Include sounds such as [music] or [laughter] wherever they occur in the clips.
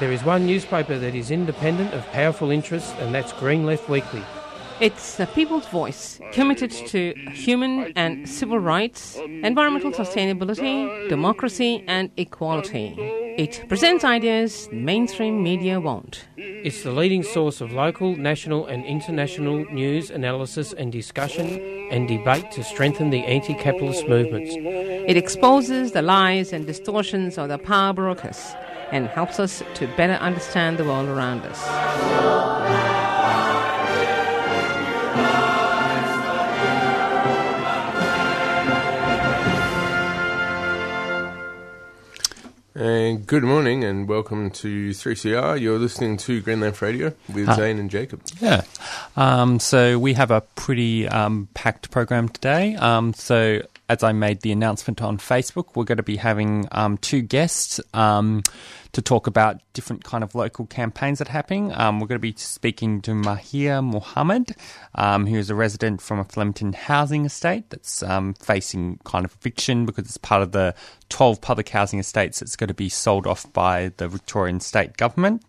There is one newspaper that is independent of powerful interests, and that's Green Left Weekly. It's the people's voice, committed to human and civil rights, environmental sustainability, democracy, and equality. It presents ideas mainstream media won't. It's the leading source of local, national, and international news, analysis, and discussion and debate to strengthen the anti capitalist movements. It exposes the lies and distortions of the power brokers and helps us to better understand the world around us. And good morning and welcome to 3CR. You're listening to Green Left Radio with Hi. Zane and Jacob. Yeah. Um, so we have a pretty um, packed program today. Um, so as I made the announcement on Facebook, we're going to be having um, two guests. Um, to talk about different kind of local campaigns that are happening. Um, we're going to be speaking to Mahir Mohammed, um, who is a resident from a Flemington housing estate that's um, facing kind of eviction because it's part of the 12 public housing estates that's going to be sold off by the Victorian state government.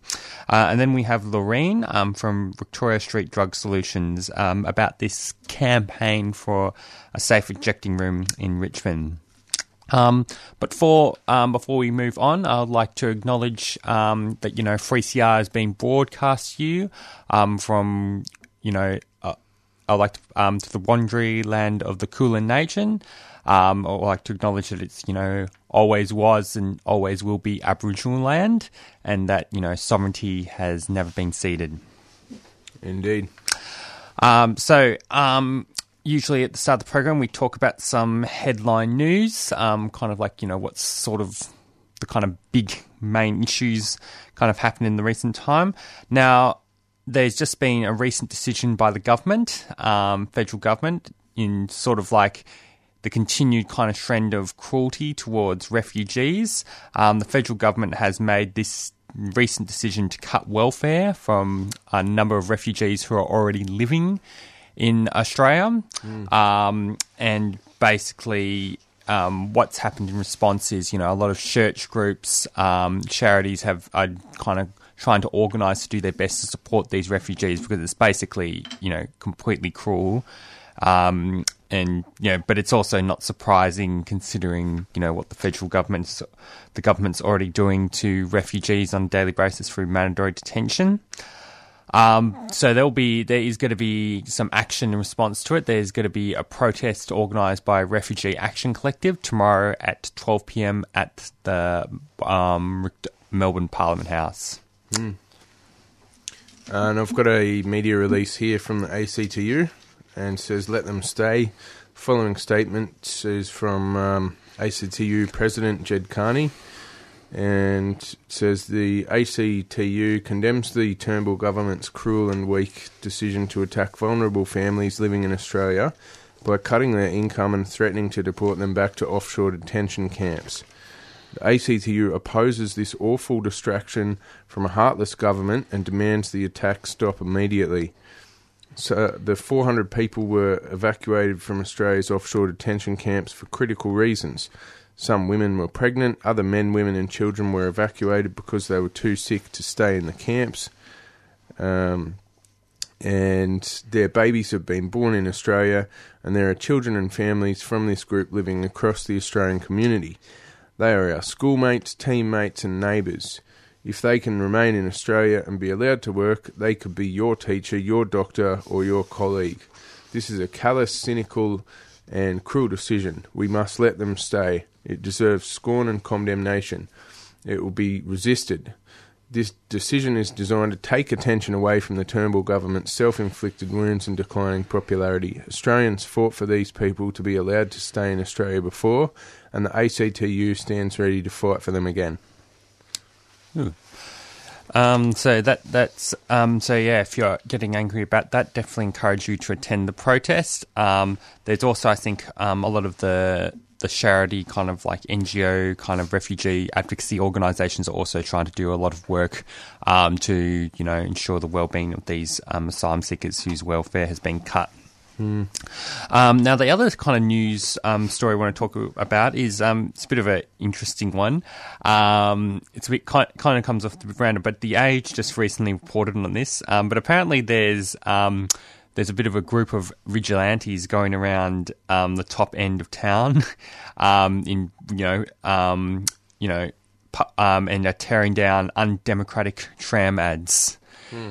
Uh, and then we have Lorraine um, from Victoria Street Drug Solutions um, about this campaign for a safe injecting room in Richmond. Um, but for um, before we move on, I'd like to acknowledge um, that you know 3CR has been broadcast to you um, from you know uh, I'd like to, um, to the Wurundjeri land of the Kulin Nation. Um, I'd like to acknowledge that it's you know always was and always will be Aboriginal land, and that you know sovereignty has never been ceded. Indeed. Um, so, um, usually at the start of the program, we talk about some headline news, um, kind of like, you know, what's sort of the kind of big main issues kind of happened in the recent time. Now, there's just been a recent decision by the government, um, federal government, in sort of like the continued kind of trend of cruelty towards refugees. Um, the federal government has made this recent decision to cut welfare from a number of refugees who are already living in Australia. Um, and basically, um, what's happened in response is, you know, a lot of church groups, um, charities have are kind of trying to organise to do their best to support these refugees because it's basically, you know, completely cruel. Um, and you know, but it's also not surprising considering you know what the federal government's the government's already doing to refugees on a daily basis through mandatory detention. Um, so there'll be there is going to be some action in response to it. There's going to be a protest organised by Refugee Action Collective tomorrow at 12 p.m. at the um, Melbourne Parliament House. And I've got a media release here from the ACTU and says, let them stay. Following statement is from um, ACTU President Ged Kearney and says the ACTU condemns the Turnbull government's cruel and weak decision to attack vulnerable families living in Australia by cutting their income and threatening to deport them back to offshore detention camps. The ACTU opposes this awful distraction from a heartless government and demands the attack stop immediately. So the 400 people were evacuated from Australia's offshore detention camps for critical reasons. Some women were pregnant, other men, women, and children were evacuated because they were too sick to stay in the camps. Um, and their babies have been born in Australia, and there are children and families from this group living across the Australian community. They are our schoolmates, teammates, and neighbours. If they can remain in Australia and be allowed to work, they could be your teacher, your doctor, or your colleague. This is a callous, cynical, and cruel decision. We must let them stay. It deserves scorn and condemnation. It will be resisted. This decision is designed to take attention away from the Turnbull government's self inflicted wounds and declining popularity. Australians fought for these people to be allowed to stay in Australia before, and the ACTU stands ready to fight for them again. Hmm. Um, so that that's um, so yeah. If you're getting angry about that, definitely encourage you to attend the protest. Um, there's also, I think, um, a lot of the the charity kind of like NGO kind of refugee advocacy organisations are also trying to do a lot of work um, to you know ensure the well-being of these um, asylum seekers whose welfare has been cut. Um, now, the other kind of news um, story I want to talk about is um, it's a bit of an interesting one. Um, it's a bit kind, of comes off the random, but the Age just recently reported on this. Um, but apparently, there's um, there's a bit of a group of vigilantes going around the top end of town, [laughs] in you know, you know, and are tearing down undemocratic tram ads.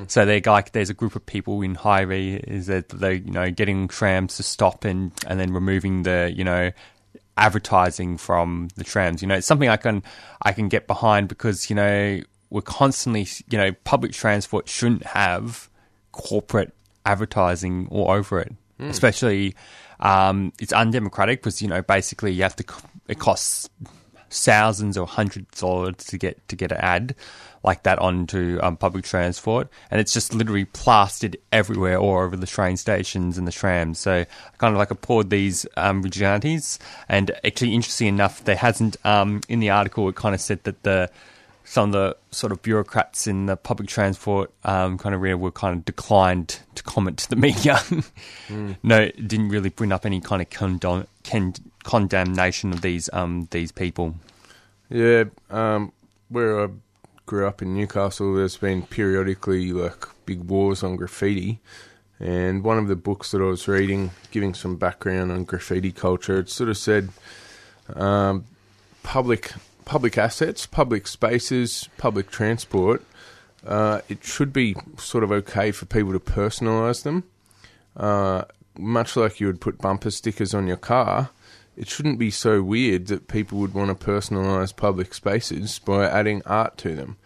So they're like, there's a group of people in Highway is that they you know getting trams to stop and and then removing the you know advertising from the trams. You know, it's something I can I can get behind because you know we're constantly you know public transport shouldn't have corporate advertising all over it, especially um, it's undemocratic because you know basically you have to it costs thousands or hundreds of dollars to get to get an ad like that onto um, public transport, and it's just literally plastered everywhere, all over the train stations and the trams. So I kind of like applaud these um, vigilantes, and actually, interesting enough, there hasn't um, in the article it kind of said that the some of the sort of bureaucrats in the public transport um, kind of area were kind of declined to comment to the media. [laughs] No, it didn't really bring up any kind of condon- con- condemnation of these um, these people. Yeah, um, where I grew up in Newcastle, there's been periodically like big wars on graffiti. And one of the books that I was reading, giving some background on graffiti culture, it sort of said um, public public assets, public spaces, public transport. Uh, it should be sort of okay for people to personalise them. Uh, much like you would put bumper stickers on your car, it shouldn't be so weird that people would want to personalise public spaces by adding art to them.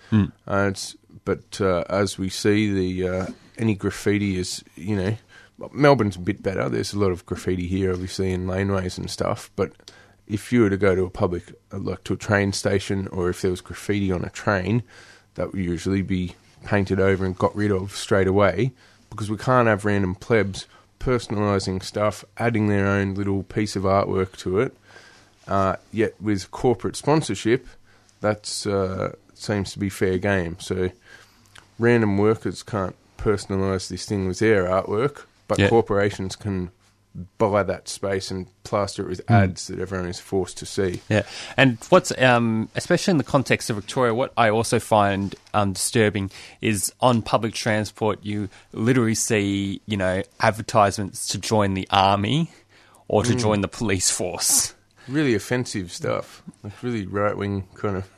Uh, it's, but uh, as we see, the uh, any graffiti is you know Melbourne's a bit better. There's a lot of graffiti here, obviously in laneways and stuff. But if you were to go to a public, uh, like to a train station, or if there was graffiti on a train, that would usually be painted over and got rid of straight away because we can't have random plebs personalising stuff, adding their own little piece of artwork to it. Uh, yet with corporate sponsorship, that uh, seems to be fair game. So random workers can't personalise this thing with their artwork, but Yeah. corporations can buy that space and plaster it with ads that everyone is forced to see. Yeah, and what's um, especially in the context of Victoria, what I also find um, disturbing is on public transport, you literally see you know advertisements to join the army or to join the police force. Really offensive stuff. Like really right wing kind of.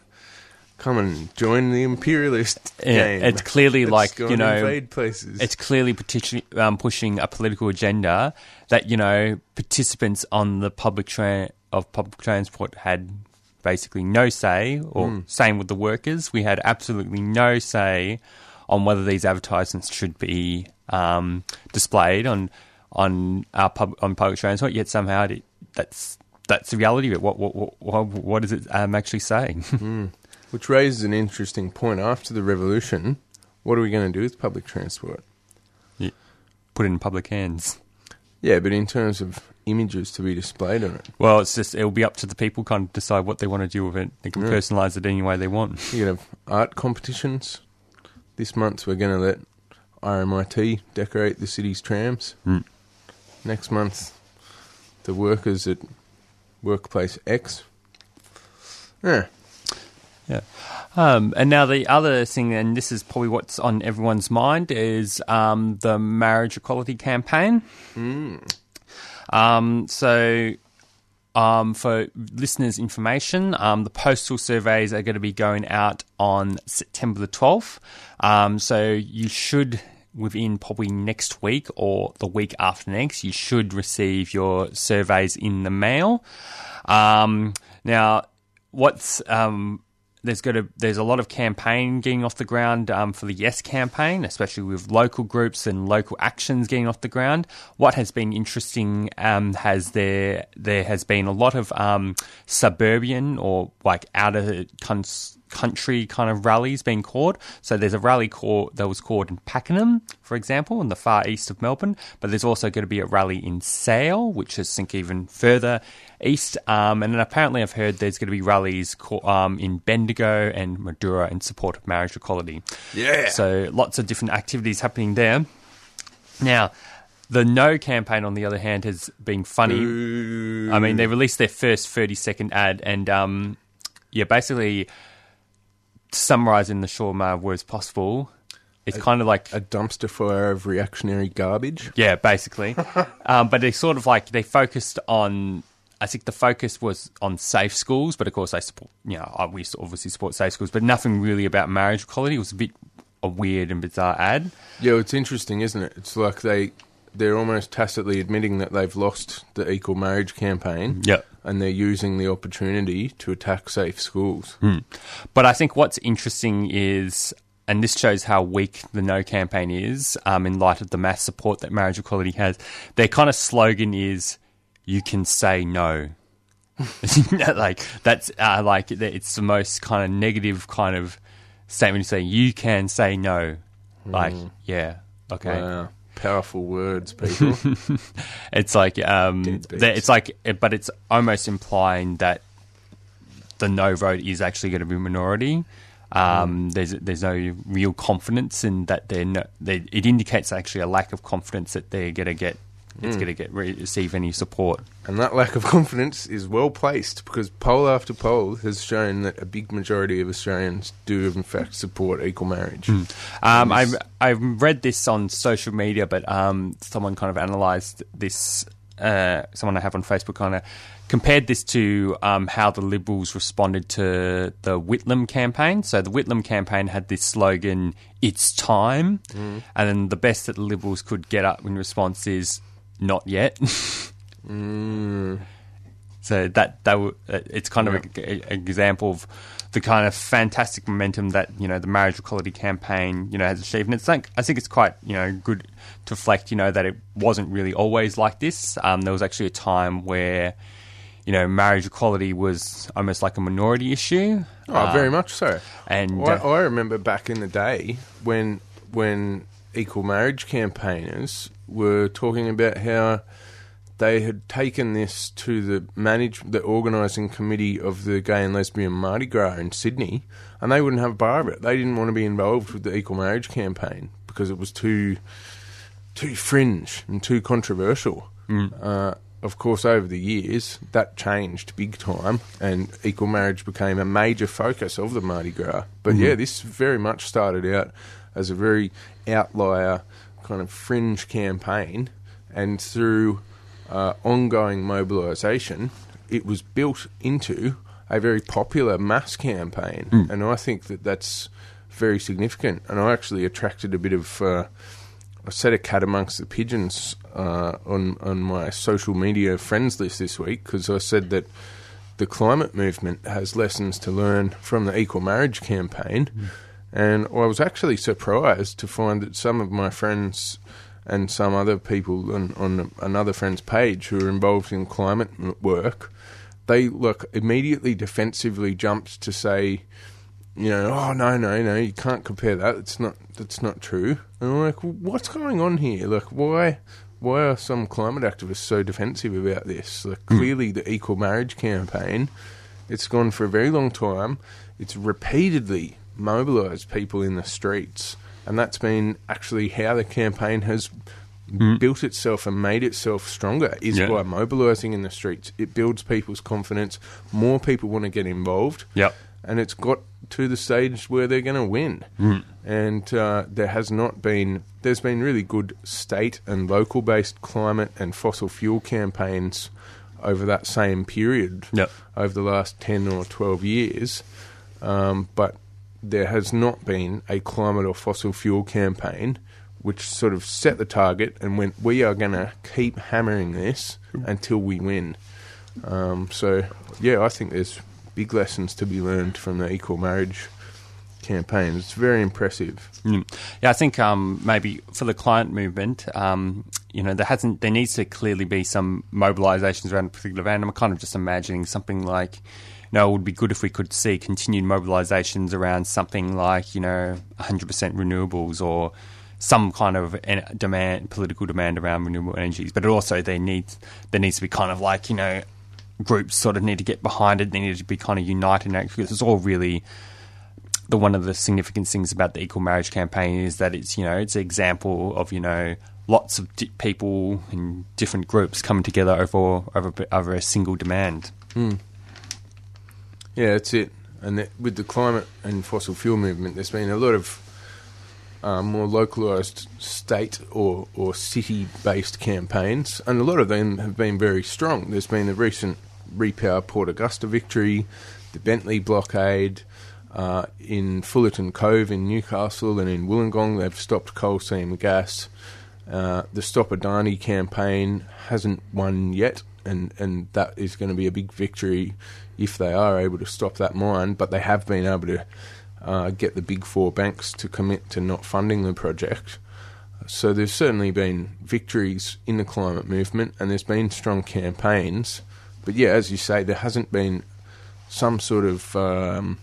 Come and join the imperialist Yeah, game. it's clearly Let's like, you know, invade places. It's clearly um, pushing a political agenda that you know participants on the public tra- of public transport had basically no say, or same with the workers. We had absolutely no say on whether these advertisements should be um, displayed on on our pub, on public transport. Yet somehow it, that's that's the reality of it. What what what, what, is it um, actually saying? [laughs] Which raises an interesting point. After the revolution, what are we going to do with public transport? Put it in public hands. Yeah, but in terms of images to be displayed on it, Well, it's just it'll be up to the people kind of decide what they want to do with it. They can Yeah. personalize it any way they want. you can have art competitions. This month, we're going to let RMIT decorate the city's trams. Mm. Next month, the workers at Workplace X. Yeah, Yeah. Um, and now the other thing, and this is probably what's on everyone's mind, is um, the marriage equality campaign. Um, so, um, for listeners' information, um, the postal surveys are going to be going out on September the 12th. Um, so, you should, within probably next week or the week after next, you should receive your surveys in the mail. Um, now, what's um, there's got to there's a lot of campaign getting off the ground um, for the Yes campaign, especially with local groups and local actions getting off the ground. What has been interesting um, has there there has been a lot of um, suburban or like outer cons- country kind of rallies being called. So there's a rally call that was called in Pakenham, for example, in the far east of Melbourne. But there's also going to be a rally in Sale, which is think even further east. Um, and then apparently I've heard there's going to be rallies co- um, in Bendigo and Mildura in support of marriage equality. Yeah. So lots of different activities happening there. Now, The No campaign, on the other hand, has been funny. Ooh. I mean, they released their first 30 second ad, and um, yeah, basically, summarize in the short amount of words possible, it's kind of like a dumpster fire of reactionary garbage. Yeah, basically. [laughs] um, but they sort of like they focused on. I think the focus was on safe schools, but of course I support. You know, we obviously support safe schools, but nothing really about marriage equality. It was a bit a weird and bizarre ad. Yeah, it's interesting, isn't it? It's like they they're almost tacitly admitting that they've lost the equal marriage campaign. Yep. And they're using the opportunity to attack safe schools. But I think what's interesting is, and this shows how weak the No campaign is um, in light of the mass support that marriage equality has. Their kind of slogan is, "You can say no." [laughs] [laughs] like that's uh, like it's the most kind of negative kind of statement to say. You can say no. Like yeah, okay. Wow. Powerful words, people. [laughs] It's like um, that- it's like, but it's almost implying that the no vote is actually going to be a minority. Um, There's there's no real confidence in that they're no, they, it indicates actually a lack of confidence that they're going to get it's going to get re- receive any support. and that lack of confidence is well placed because poll after poll has shown that a big majority of Australians do, in fact, support equal marriage. Um, I've I've read this on social media, but um, someone kind of analysed this. Uh, someone I have on Facebook kind of compared this to um, how the Liberals responded to the Whitlam campaign. So the Whitlam campaign had this slogan, "It's time," and then the best that the Liberals could get up in response is, "Not yet." [laughs] So that that w- uh, it's kind of an example of the kind of fantastic momentum that you know the marriage equality campaign you know has achieved. And it's like I think it's quite you know good to reflect you know that it wasn't really always like this. Um, there was actually a time where you know marriage equality was almost like a minority issue. Oh, very much so. and, I, uh, I remember back in the day when when equal marriage campaigners were talking about how they had taken this to the manage the organising committee of the gay and lesbian Mardi Gras in Sydney, and they wouldn't have a bar of it. They didn't want to be involved with the equal marriage campaign because it was too too fringe and too controversial. Uh, of course, over the years, that changed big time, and equal marriage became a major focus of the Mardi Gras. But yeah, this very much started out as a very outlier kind of fringe campaign, and through uh, ongoing mobilisation, it was built into a very popular mass campaign, and I think that that's very significant. And I actually attracted a bit of. Uh, I set a cat amongst the pigeons uh, on on my social media friends list this week because I said that the climate movement has lessons to learn from the equal marriage campaign, and I was actually surprised to find that some of my friends and some other people on, on another friend's page who are involved in climate work, they look immediately defensively jumped to say you know, oh no, no, no, you can't compare that. It's not. That's not true. And I'm like, what's going on here? Like, why, why are some climate activists so defensive about this? Like, hmm. clearly, the equal marriage campaign, it's gone for a very long time. It's repeatedly mobilised people in the streets, and that's been actually how the campaign has. Built itself and made itself stronger is Yeah. by mobilising in the streets. It builds people's confidence. More people want to get involved Yep. and it's got to the stage where they're going to win. And uh, there has not been. There's been really good state and local based climate and fossil fuel campaigns over that same period Yep. over the last ten or twelve years, um, but there has not been a climate or fossil fuel campaign which sort of set the target and went, we are going to keep hammering this until we win. Um, so, yeah, I think there's big lessons to be learned from the equal marriage campaign. It's very impressive. Mm. Yeah, I think um, maybe for the client movement, um, you know, there hasn't there needs to clearly be some mobilisations around a particular event. I'm kind of just imagining something like, know, it would be good if we could see continued mobilisations around something like, you know, 100% renewables or some kind of demand, political demand around renewable energies. But also there needs there needs to be kind of like, you know, groups sort of need to get behind it. They need to be kind of united because it's all really the one of the significant things about the equal marriage campaign is that it's you know it's an example of you know lots of di- people and different groups coming together over over over a single demand. Hmm. Yeah, that's it. And that, with the climate and fossil fuel movement, there's been a lot of uh, more localised state or, or city based campaigns, and a lot of them have been very strong. There's been the recent Repower Port Augusta victory, the Bentley blockade. Uh, in Fullerton Cove in Newcastle and in Wollongong, they've stopped coal seam gas. Uh, the Stop Adani campaign hasn't won yet, and, and that is going to be a big victory if they are able to stop that mine. But they have been able to uh, get the big four banks to commit to not funding the project. So there's certainly been victories in the climate movement, and there's been strong campaigns. But yeah, as you say, there hasn't been some sort of um,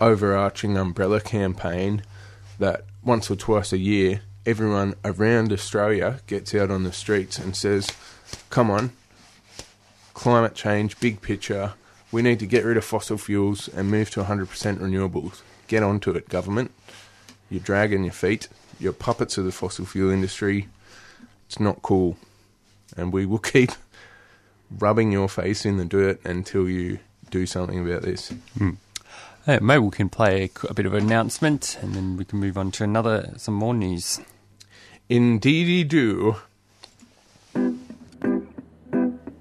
overarching umbrella campaign that once or twice a year everyone around Australia gets out on the streets and says, "Come on, climate change, big picture. We need to get rid of fossil fuels and move to 100% renewables. Get onto it, government. You're dragging your feet. You're puppets of the fossil fuel industry. It's not cool, and we will [laughs] keep rubbing your face in the dirt until you do something about this." Uh, maybe we can play a, a bit of an announcement, and then we can move on to another some more news. Indeedy do.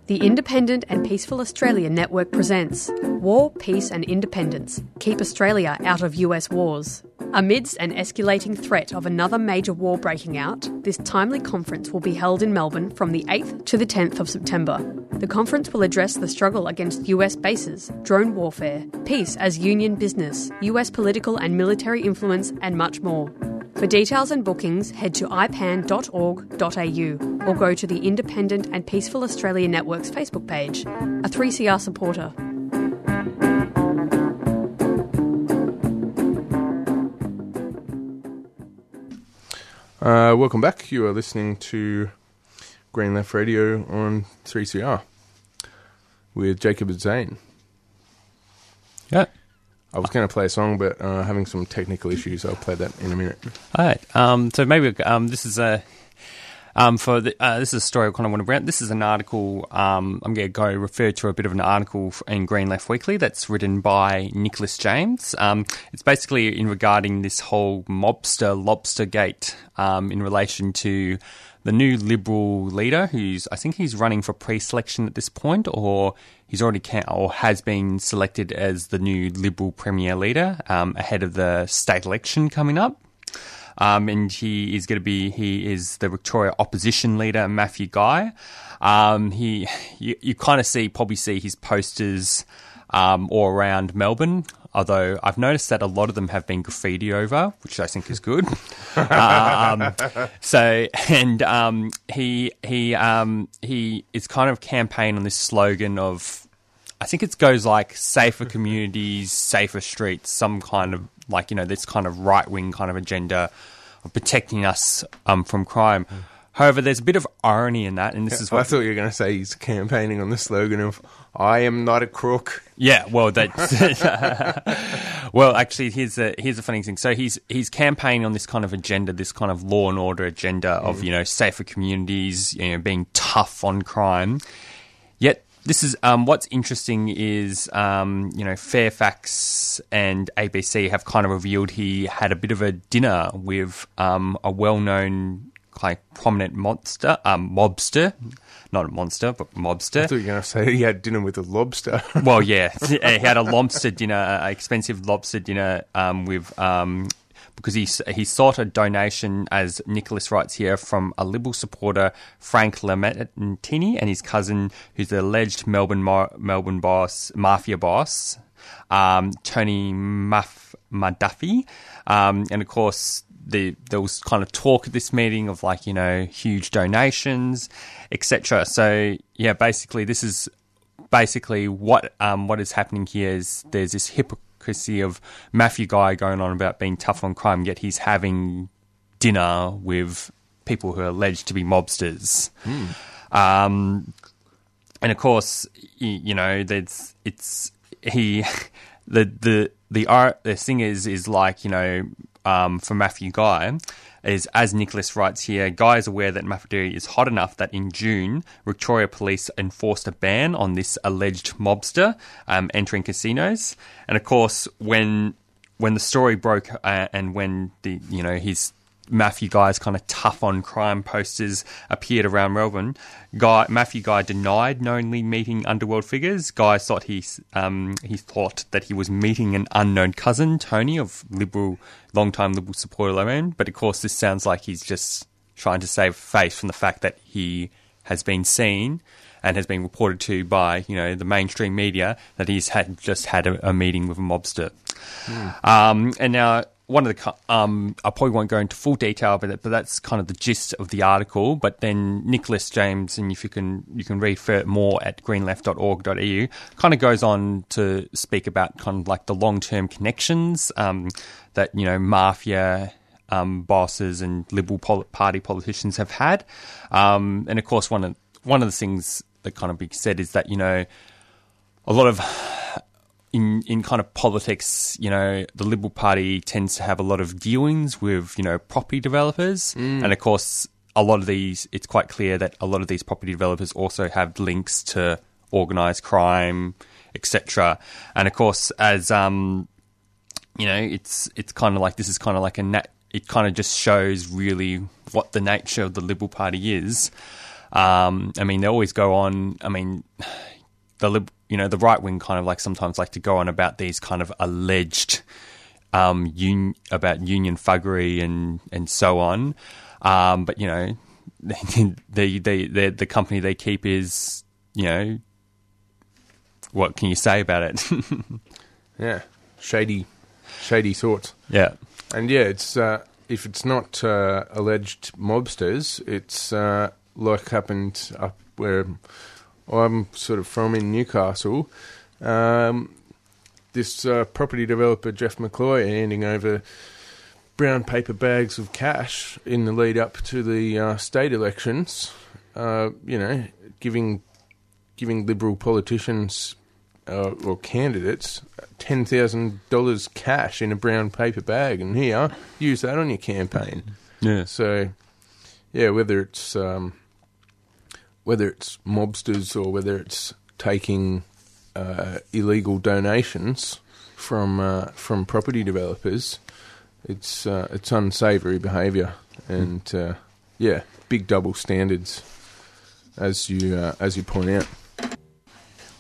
The Independent and Peaceful Australia Network presents War, Peace and Independence Keep Australia Out of US Wars. Amidst an escalating threat of another major war breaking out, this timely conference will be held in Melbourne from the 8th to the 10th of September. The conference will address the struggle against US bases, drone warfare, peace as union business, US political and military influence, and much more. For details and bookings, head to ipan.org.au or go to the Independent and Peaceful Australia Network's Facebook page. A 3CR supporter. Uh, welcome back. You are listening to Green Left Radio on 3CR with Jacob and Zane. Yeah. I was going to play a song, but uh, having some technical issues. I'll play that in a minute. All right. Um, so maybe um, this is a um, for the, uh, this is a story I kind of want to bring. This is an article. Um, I'm going to go refer to a bit of an article in Green Left Weekly that's written by Nicholas James. Um, it's basically in regarding this whole mobster lobster gate um, in relation to the new Liberal leader, who's I think he's running for pre-selection at this point, or he's already can- or has been selected as the new Liberal Premier leader um, ahead of the state election coming up. Um, and he is going to be he is the Victoria opposition leader Matthew Guy. Um, he you, you kind of see probably see his posters um, all around Melbourne. Although I've noticed that a lot of them have been graffiti over, which I think is good. [laughs] um, so and um, he he um, he is kind of campaign on this slogan of I think it goes like safer communities, safer streets, some kind of like you know this kind of right wing kind of agenda of protecting us um, from crime. However, there's a bit of irony in that, and this is I thought you were going to say he's campaigning on the slogan of "I am not a crook." Yeah, well, that. [laughs] well, actually, here's a here's a funny thing. So he's he's campaigning on this kind of agenda, this kind of law and order agenda of you know safer communities, you know, being tough on crime. Yet this is um, what's interesting is um, you know Fairfax and ABC have kind of revealed he had a bit of a dinner with um, a well-known like prominent monster, um, mobster, not a monster, but mobster. I thought you were going to say he had dinner with a lobster. [laughs] Well, yeah, [laughs] he had a lobster dinner, an expensive lobster dinner um, with um, because he he sought a donation, as Nicholas writes here, from a Liberal supporter, Frank Lamattina, and his cousin, who's the alleged Melbourne Melbourne boss, mafia boss, um, Tony Muff Madafferi, um, and of course. The, there was kind of talk at this meeting of like you know huge donations, etc. So yeah, basically this is basically what um, what is happening here is there's this hypocrisy of Matthew Guy going on about being tough on crime, yet he's having dinner with people who are alleged to be mobsters. Um, and of course, y- you know, there's it's he [laughs] the the the art the thing is is like you know um, for Matthew Guy is, as Nicholas writes here, Guy is aware that Madafferi is hot enough that in June, Victoria Police enforced a ban on this alleged mobster um, entering casinos. And of course, when when the story broke uh, and when the you know his Matthew Guy's kind of tough on crime posters appeared around Melbourne. Guy Matthew Guy denied knowingly meeting underworld figures. Guy thought he um, he thought that he was meeting an unknown cousin, Tony, of Liberal, long-time Liberal supporter Lorraine. But of course, this sounds like he's just trying to save face from the fact that he has been seen and has been reported to by you know the mainstream media that he's had just had a, a meeting with a mobster. Mm. Um, and now one of the um, I probably won't go into full detail, but but that's kind of the gist of the article. But then Nicholas James, and if you can you can read more at greenleft.org.au, kind of goes on to speak about kind of like the long term connections um, that you know mafia. Um, bosses and Liberal Party politicians have had, um, and of course, one of one of the things that kind of be said is that you know a lot of in in kind of politics, you know, the Liberal Party tends to have a lot of dealings with you know property developers, mm. and of course, a lot of these. It's quite clear that a lot of these property developers also have links to organised crime, etc. And of course, as um, you know, it's it's kind of like this is kind of like a nat- it kind of just shows really what the nature of the Liberal Party is. Um, I mean, they always go on. I mean, [sighs] the you know the right wing kind of like sometimes like to go on about these kind of alleged um, un- about union fuggery and and so on, um, but you know the the the the company they keep is you know what can you say about it? [laughs] yeah, shady, shady thoughts. Yeah, and yeah, it's uh, if it's not uh, alleged mobsters, it's uh, like happened up where I'm sort of from in Newcastle. Um, this uh, property developer, Jeff McCloy, handing over brown paper bags of cash in the lead up to the uh, state elections. Uh, you know, giving giving Liberal politicians uh, or candidates ten thousand dollars cash in a brown paper bag, and here use that on your campaign. Yeah. So, yeah, whether it's um, whether it's mobsters or whether it's taking uh, illegal donations from uh, from property developers, it's uh, it's unsavoury behaviour, and uh, yeah, big double standards, as you uh, as you point out.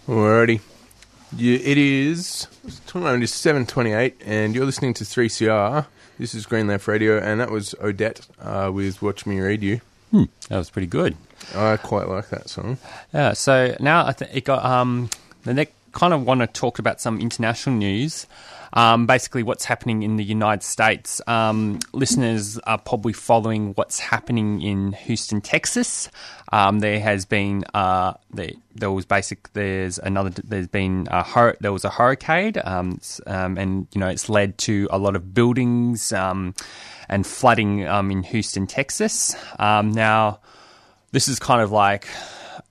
Alrighty, yeah, it is. Time is seven twenty eight, and you're listening to three CR. This is Green Left Radio, and that was Odette uh, with "Watch Me Read You." Hmm, that was pretty good. I quite like that song. Yeah. So now I think it got um the next kind of want to talk about some international news. Um, basically, what's happening in the United States. Um, listeners are probably following what's happening in Houston, Texas. Um, there has been uh, there, there, was basic. There's another. There's been a hur- there was a hurricane, um, um, and you know it's led to a lot of buildings um, and flooding in Houston, Texas. now this is kind of like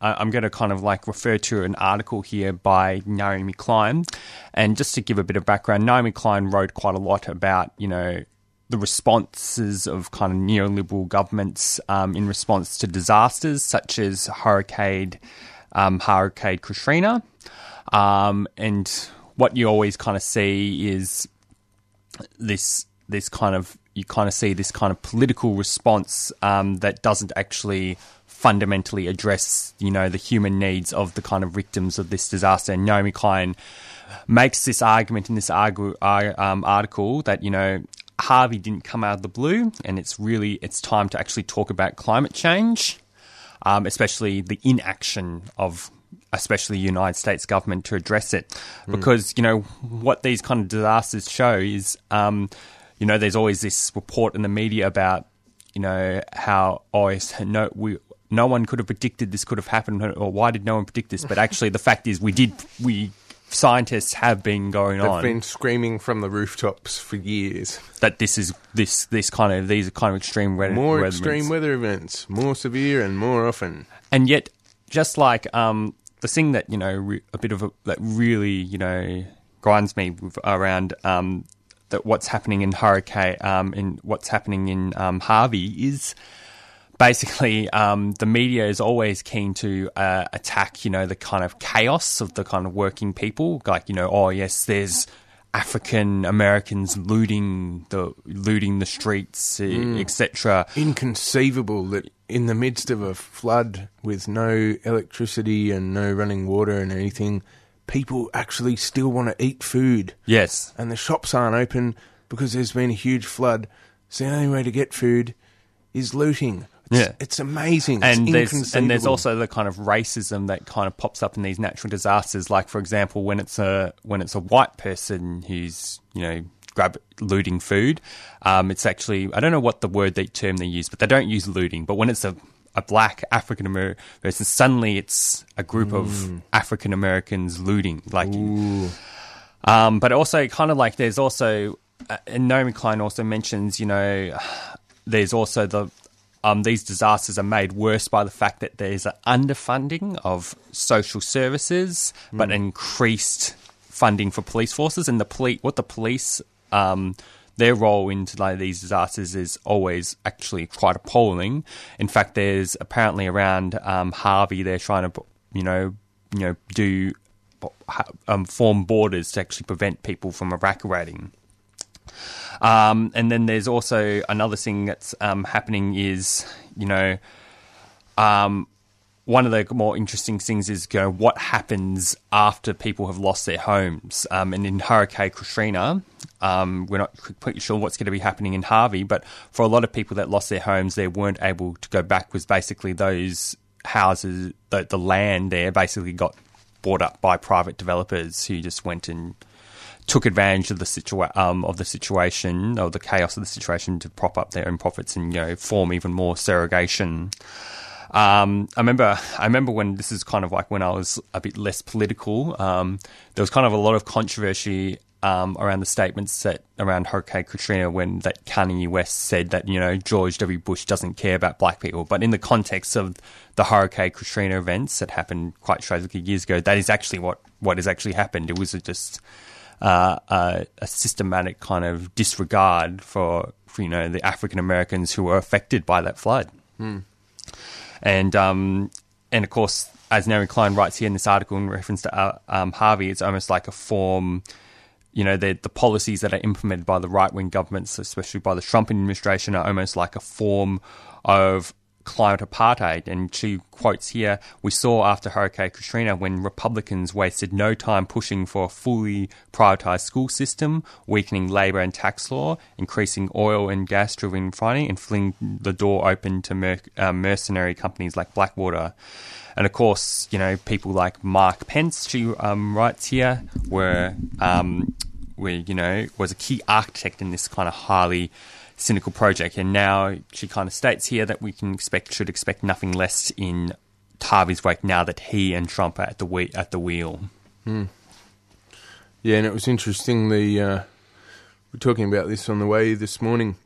I'm going to kind of like refer to an article here by Naomi Klein. And just to give a bit of background, Naomi Klein wrote quite a lot about, you know, the responses of kind of neoliberal governments um, in response to disasters such as Hurricane, um, Hurricane Katrina. Um, and what you always kind of see is this this kind of you kind of see this kind of political response um, that doesn't actually fundamentally address, you know, the human needs of the kind of victims of this disaster. And Naomi Klein makes this argument in this argu- um, article that, you know, Harvey didn't come out of the blue, and it's really it's time to actually talk about climate change, um, especially the inaction of especially the United States government to address it, mm. because you know what these kind of disasters show is, um, you know, there's always this report in the media about you know how oh no we no one could have predicted this could have happened, or why did no one predict this? But actually, the fact is, we did. We scientists have been going They've on. been screaming from the rooftops for years that this is this this kind of these are kind of extreme weather. More weather extreme events. weather events, more severe and more often. And yet, just like um, the thing that you know, re- a bit of a, that really you know grinds me with, around um, that what's happening in Hurricane, um, in what's happening in um, Harvey is basically um, the media is always keen to uh, attack, you know, the kind of chaos of the kind of working people. Like, you know, oh yes, there's African Americans looting the looting the streets, mm. etc. Inconceivable that in the midst of a flood with no electricity and no running water and anything, people actually still want to eat food. Yes, and the shops aren't open because there's been a huge flood. So the only way to get food is looting. It's, yeah, it's amazing. And it's there's and there's also the kind of racism that kind of pops up in these natural disasters. Like for example, when it's a when it's a white person who's you know grab looting food, um, it's actually I don't know what the word they term they use, but they don't use looting. But when it's a a black African American person, suddenly it's a group mm. of African Americans looting. Like, um, but also kind of like there's also, uh, and Naomi Klein also mentions, you know, there's also the um, these disasters are made worse by the fact that there's an underfunding of social services, mm. but increased funding for police forces. And the police, what the police, um, their role into like these disasters is always actually quite appalling. In fact, there's apparently around um, Harvey, they're trying to, you know, you know, do um, form borders to actually prevent people from evacuating. Um, and then there's also another thing that's um, happening is, you know, um, one of the more interesting things is you know, what happens after people have lost their homes. Um, and in Hurricane Katrina, um, we're not completely sure what's going to be happening in Harvey, but for a lot of people that lost their homes, they weren't able to go back. Was basically those houses, the, the land there, basically got bought up by private developers who just went and took advantage of the situa- um, of the situation or the chaos of the situation to prop up their own profits and you know form even more segregation. Um, I remember, I remember when this is kind of like when I was a bit less political. Um, there was kind of a lot of controversy um, around the statements that around Hurricane Katrina when that Kanye West said that you know George W. Bush doesn't care about black people, but in the context of the Hurricane Katrina events that happened quite tragically years ago, that is actually what what has actually happened. It was just uh, a, a, systematic kind of disregard for, for you know the African Americans who were affected by that flood. Mm. And um, and of course, as Naomi Klein writes here in this article in reference to uh, um, Harvey, it's almost like a form. You know, the, the policies that are implemented by the right wing governments, especially by the Trump administration, are almost like a form of climate apartheid. And she quotes here We saw after Hurricane Katrina when Republicans wasted no time pushing for a fully privatised school system, weakening labour and tax law, increasing oil and gas driven refining, and flinging the door open to mer- uh, mercenary companies like Blackwater. And of course, you know, people like Mark Pence, she um, writes here, were, um, you know, was a key architect in this kind of highly cynical project. And now she kind of states here that we can expect should expect nothing less in Harvey's wake now that he and Trump are at the we- at the wheel. Hmm. Yeah, and it was interesting. The uh, we're talking about this on the way this morning.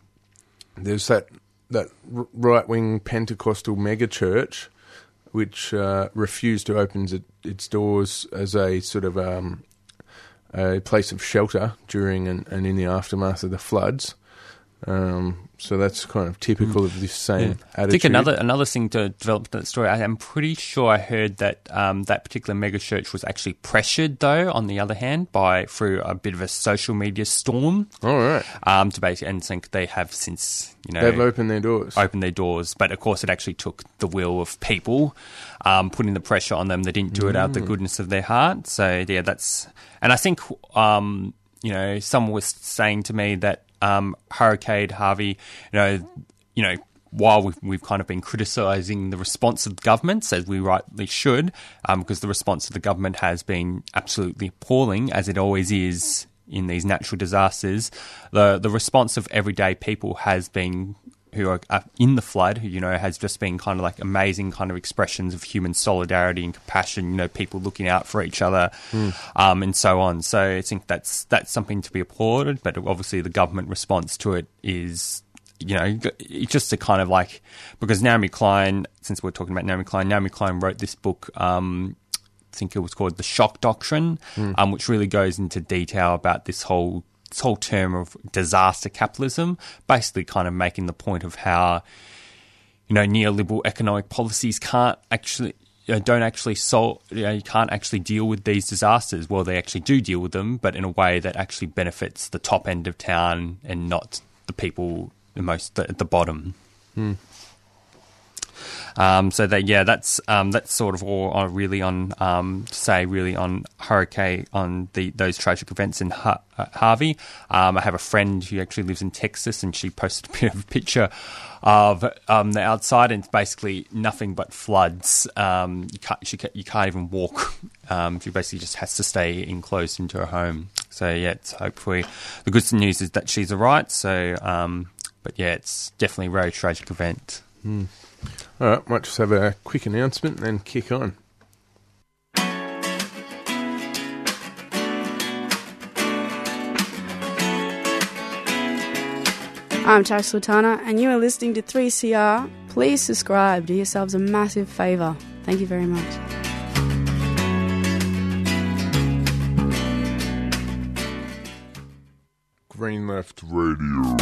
There's that that right wing Pentecostal megachurch, which uh, refused to open its doors as a sort of um, a place of shelter during and, and in the aftermath of the floods. Um, so that's kind of typical mm. of this same yeah. attitude. I think another another thing to develop that story. I am pretty sure I heard that um, that particular mega church was actually pressured, though. On the other hand, by through a bit of a social media storm. All right. Um, to basically and think they have since you know they've opened their doors. Opened their doors, but of course it actually took the will of people, um, putting the pressure on them. They didn't do it out of the mm. goodness of their heart. So yeah, that's and I think um, you know someone was saying to me that um, Hurricane Harvey, you know, you know, while we've, we've kind of been criticising the response of governments, as we rightly should, um, because the response of the government has been absolutely appalling, as it always is in these natural disasters, the the response of everyday people has been who are in the flood, who you know has just been kind of like amazing kind of expressions of human solidarity and compassion. You know, people looking out for each other, mm. um, and so on. So I think that's that's something to be applauded. But obviously, the government response to it is. You know, it's just to kind of like because Naomi Klein, since we're talking about Naomi Klein, Naomi Klein wrote this book um, I think it was called The Shock Doctrine, mm. um, which really goes into detail about this whole this whole term of disaster capitalism, basically kind of making the point of how you know neoliberal economic policies can't actually don't actually solve. You, know, you can't actually deal with these disasters. Well, they actually do deal with them, but in a way that actually benefits the top end of town and not the people the most at the bottom. Hmm. Um, so that yeah, that's um, that's sort of all on, really on um, say really on hurricane on the those tragic events in ha- uh, Harvey. Um, I have a friend who actually lives in Texas, and she posted a [laughs] bit of a picture of um, the outside, and it's basically nothing but floods. Um, you can't she, you can't even walk. [laughs] she basically just has to stay enclosed into her home. So yeah, it's hopefully the good news is that she's alright. So but yeah, it's definitely a very tragic event. All right, might just have a quick announcement and then kick on. I'm Tash Sultana, and you are listening to 3CR. Please subscribe. Do yourselves a massive favour. Thank you very much. Green Left Radio.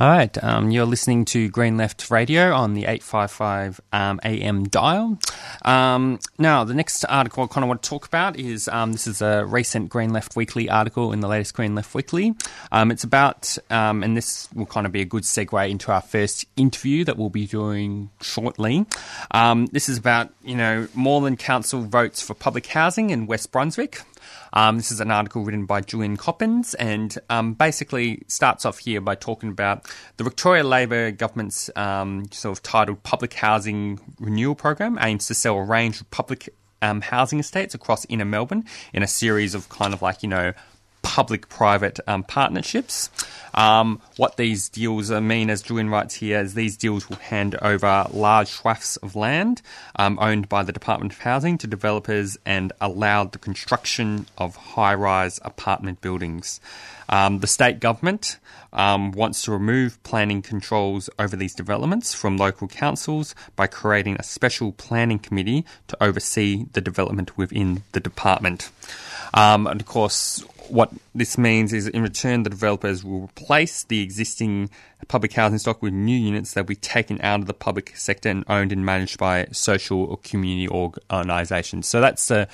All right, um, you're listening to Green Left Radio on the 855 um, AM dial. Um, now, the next article I kind of want to talk about is um, this is a recent Green Left Weekly article in the latest Green Left Weekly. Um, it's about, um, and this will kind of be a good segue into our first interview that we'll be doing shortly. this is about, you know, Moreland Council votes for public housing in West Brunswick. Um, this is an article written by Julian Coppens and um, basically starts off here by talking about the Victoria Labor government's um, sort of titled Public Housing Renewal Program aims to sell a range of public um, housing estates across inner Melbourne in a series of kind of like, you know, public private um, partnerships. Um, what these deals mean, as Julian writes here, is these deals will hand over large swaths of land um, owned by the Department of Housing to developers and allow the construction of high rise apartment buildings. Um, the state government um, wants to remove planning controls over these developments from local councils by creating a special planning committee to oversee the development within the department. Um, and of course, what this means is in return, the developers will replace the existing public housing stock with new units that will be taken out of the public sector and owned and managed by social or community organisations. So that's a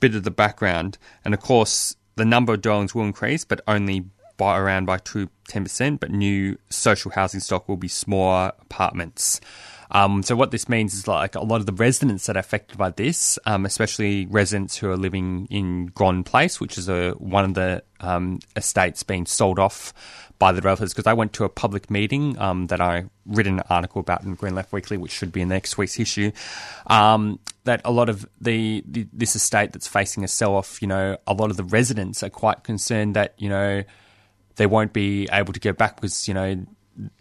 bit of the background. And of course, the number of dwellings will increase, but only by around by two ten percent. But new social housing stock will be smaller apartments. Um, so what this means is like a lot of the residents that are affected by this, um, especially residents who are living in Grand Place, which is a one of the um, estates being sold off by the developers. Because I went to a public meeting um, that I written an article about in Green Left Weekly, which should be in next week's issue. Um, that a lot of the, the this estate that's facing a sell off, you know, a lot of the residents are quite concerned that you know they won't be able to go back because you know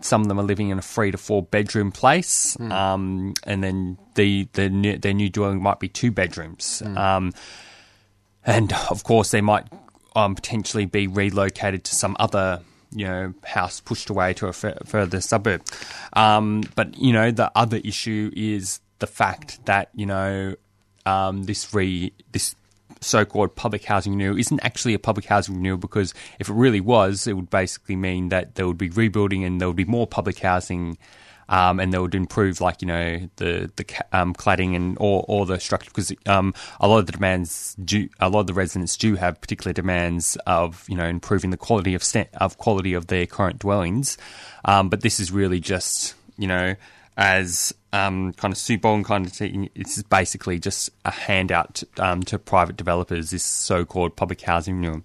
some of them are living in a three to four bedroom place, mm. um, and then the, the new, their new dwelling might be two bedrooms. Mm. Um, and of course, they might um, potentially be relocated to some other you know house pushed away to a f- further suburb. Um, but you know the other issue is the fact that you know um, this re this so-called public housing renewal isn't actually a public housing renewal because if it really was, it would basically mean that there would be rebuilding and there would be more public housing. Um, and they would improve, like you know, the the um, cladding and all, all the structure because um, a lot of the demands do, a lot of the residents do have particular demands of you know improving the quality of st- of quality of their current dwellings, um, but this is really just you know as um, kind of Subong kind of. It's basically just a handout um, to private developers, this so-called public housing.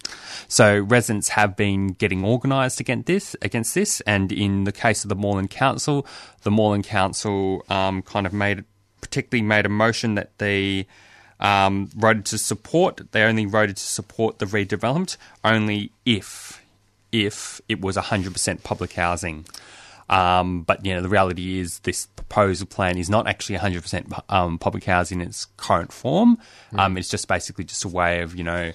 So residents have been getting organised against this, against this, and in the case of the Moreland Council, the Moreland Council um, kind of made, particularly made a motion that they um, voted to support. They only voted to support the redevelopment only if, if it was 100% public housing. Um, but you know, the reality is this proposal plan is not actually 100% um, public housing in its current form. Mm. Um, it's just basically just a way of you know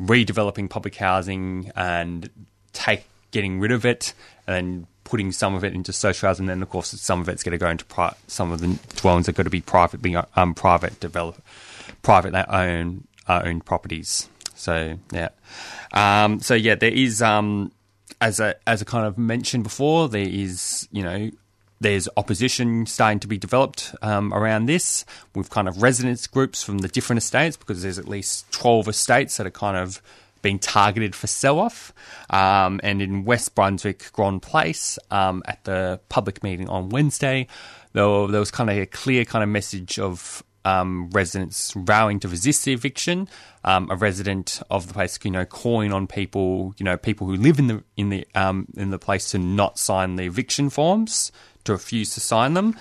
redeveloping public housing and take getting rid of it and putting some of it into social housing. And then, of course, some of it's going to go into pri- some of the dwellings are going to be privately um, private develop private owned uh, owned properties. So yeah, um, so yeah, there is um, as a as a kind of mentioned before, there is you know there's opposition starting to be developed um, around this with kind of residents groups from the different estates because there's at least 12 estates that are kind of being targeted for sell off. Um, and in West Brunswick, Grand Place, um, at the public meeting on Wednesday, there, there was kind of a clear kind of message of um, residents vowing to resist the eviction. Um, a resident of the place, you know, calling on people, you know, people who live in the in the um, in the place to not sign the eviction forms, to refuse to sign them.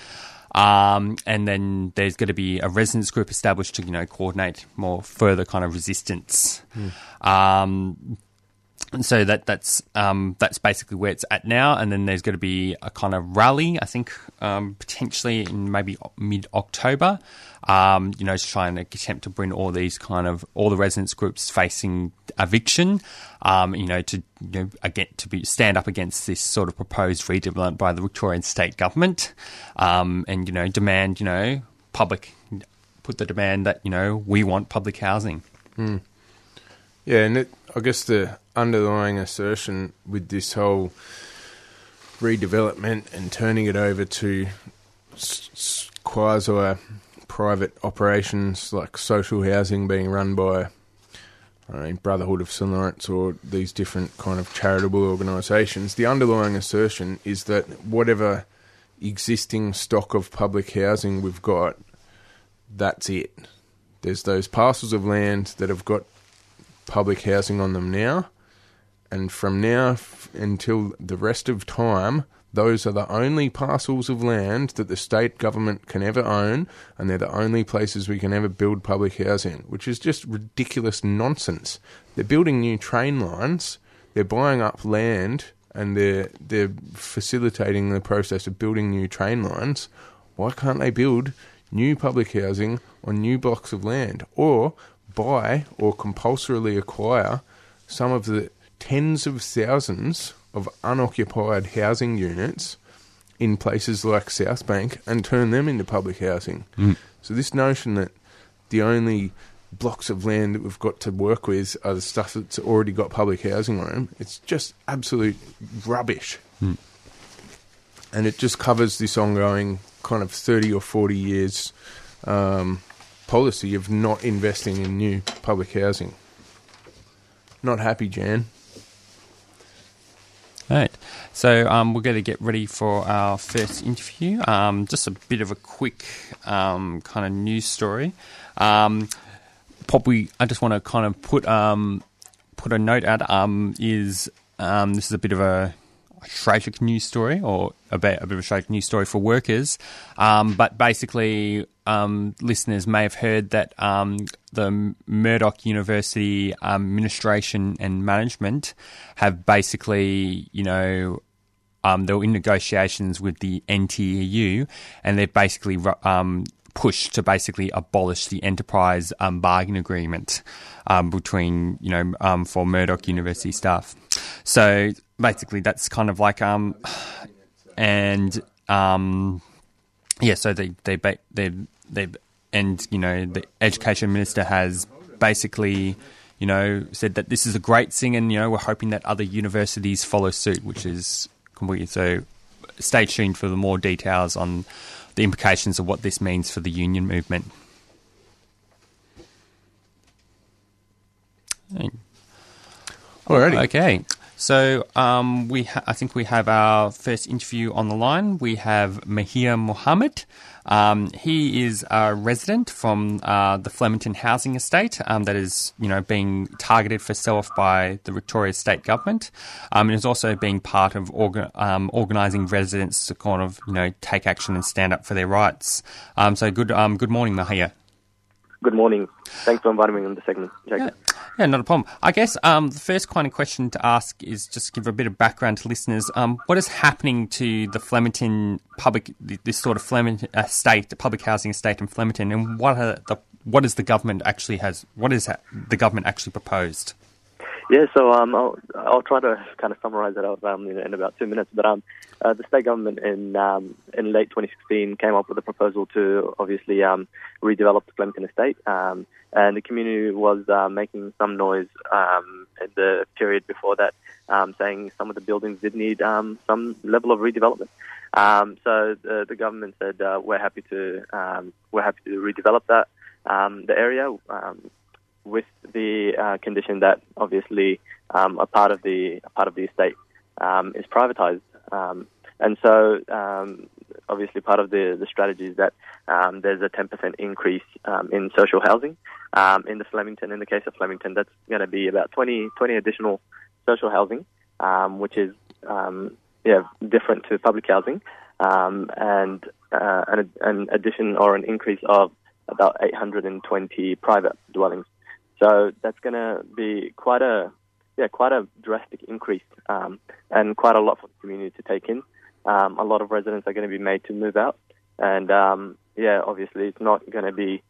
Um, and then there's going to be a residents group established to, you know, coordinate more further kind of resistance. Um, and so that that's um, that's basically where it's at now. And then there's going to be a kind of rally, I think, um, potentially in maybe mid October. Um, you know, to try and attempt to bring all these kind of all the residents groups facing eviction. Um, you know, to you know, again to be stand up against this sort of proposed redevelopment by the Victorian state government, um, and you know, demand you know public put the demand that you know we want public housing. Yeah, and it, I guess the underlying assertion with this whole redevelopment and turning it over to quasi private operations like social housing being run by I don't Brotherhood of St Lawrence or these different kind of charitable organisations, the underlying assertion is that whatever existing stock of public housing we've got, that's it. There's those parcels of land that have got public housing on them now, and from now f- until the rest of time, those are the only parcels of land that the state government can ever own, and they're the only places we can ever build public housing, which is just ridiculous nonsense. They're building new train lines, they're buying up land, and they're they're facilitating the process of building new train lines. Why can't they build new public housing on new blocks of land, or buy or compulsorily acquire some of the tens of thousands of unoccupied housing units in places like South Bank and turn them into public housing. So this notion that the only blocks of land that we've got to work with are the stuff that's already got public housing on them, it's just absolute rubbish. And it just covers this ongoing kind of 30 or 40 years um, policy of not investing in new public housing. Not happy, Jan. Right. So um, we're going to get ready for our first interview. Um, just a bit of a quick um, kind of news story. Um, probably, I just want to kind of put um, put a note out. Um, is this is a bit of a tragic news story, or a bit, a bit of a tragic news story for workers. Um, but basically, um, listeners may have heard that um, the Murdoch University um, administration and management have basically, you know, um, they were in negotiations with the NTEU, and they've basically um, pushed to basically abolish the enterprise um, bargain agreement um, between, you know, um, for Murdoch University staff. So basically, that's kind of like, um, and um, yeah, so they they they they and you know the education minister has basically you know said that this is a great thing, and you know we're hoping that other universities follow suit, which is completely so. Stay tuned for the more details on the implications of what this means for the union movement. Alrighty. Okay. So um, we, ha- I think we have our first interview on the line. We have Mahir Mohammed. Um, he is a resident from uh, the Flemington housing estate um, that is, you know, being targeted for sell-off by the Victoria State Government, um, and is also being part of orga- um, organising residents to kind of, you know, take action and stand up for their rights. Um, so good, um, good morning, Mahir. Good morning. Thanks for inviting me on the segment, Jacob. Yeah, not a problem. I guess um, the first kind of question to ask is just give a bit of background to listeners. Um, what is happening to the Flemington public, this sort of Flemington estate, the public housing estate in Flemington, and what are the what is the government actually has? What is the government actually proposed? Yeah, so um, I'll, I'll try to kind of summarize it out um, in, in about two minutes. But um, uh, the state government in um, in late 2016 came up with a proposal to obviously um, redevelop the Flemington estate, um, and the community was uh, making some noise um, in the period before that, um, saying some of the buildings did need um, some level of redevelopment. Um, so the, the government said uh, we're happy to um, we're happy to redevelop that um, the area. Um, with the uh, condition that obviously um, a part of the part of the estate um, is privatized, um, and so um, obviously part of the the strategy is that um, there's a 10% increase um, in social housing in the Flemington. In the case of Flemington, that's going to be about 20 20 additional social housing, which is yeah different to public housing, and uh, an, an addition or an increase of about 820 private dwellings. So that's going to be quite a yeah quite a drastic increase um, and quite a lot for the community to take in. Um, a lot of residents are going to be made to move out, and um, yeah, obviously it's not going to be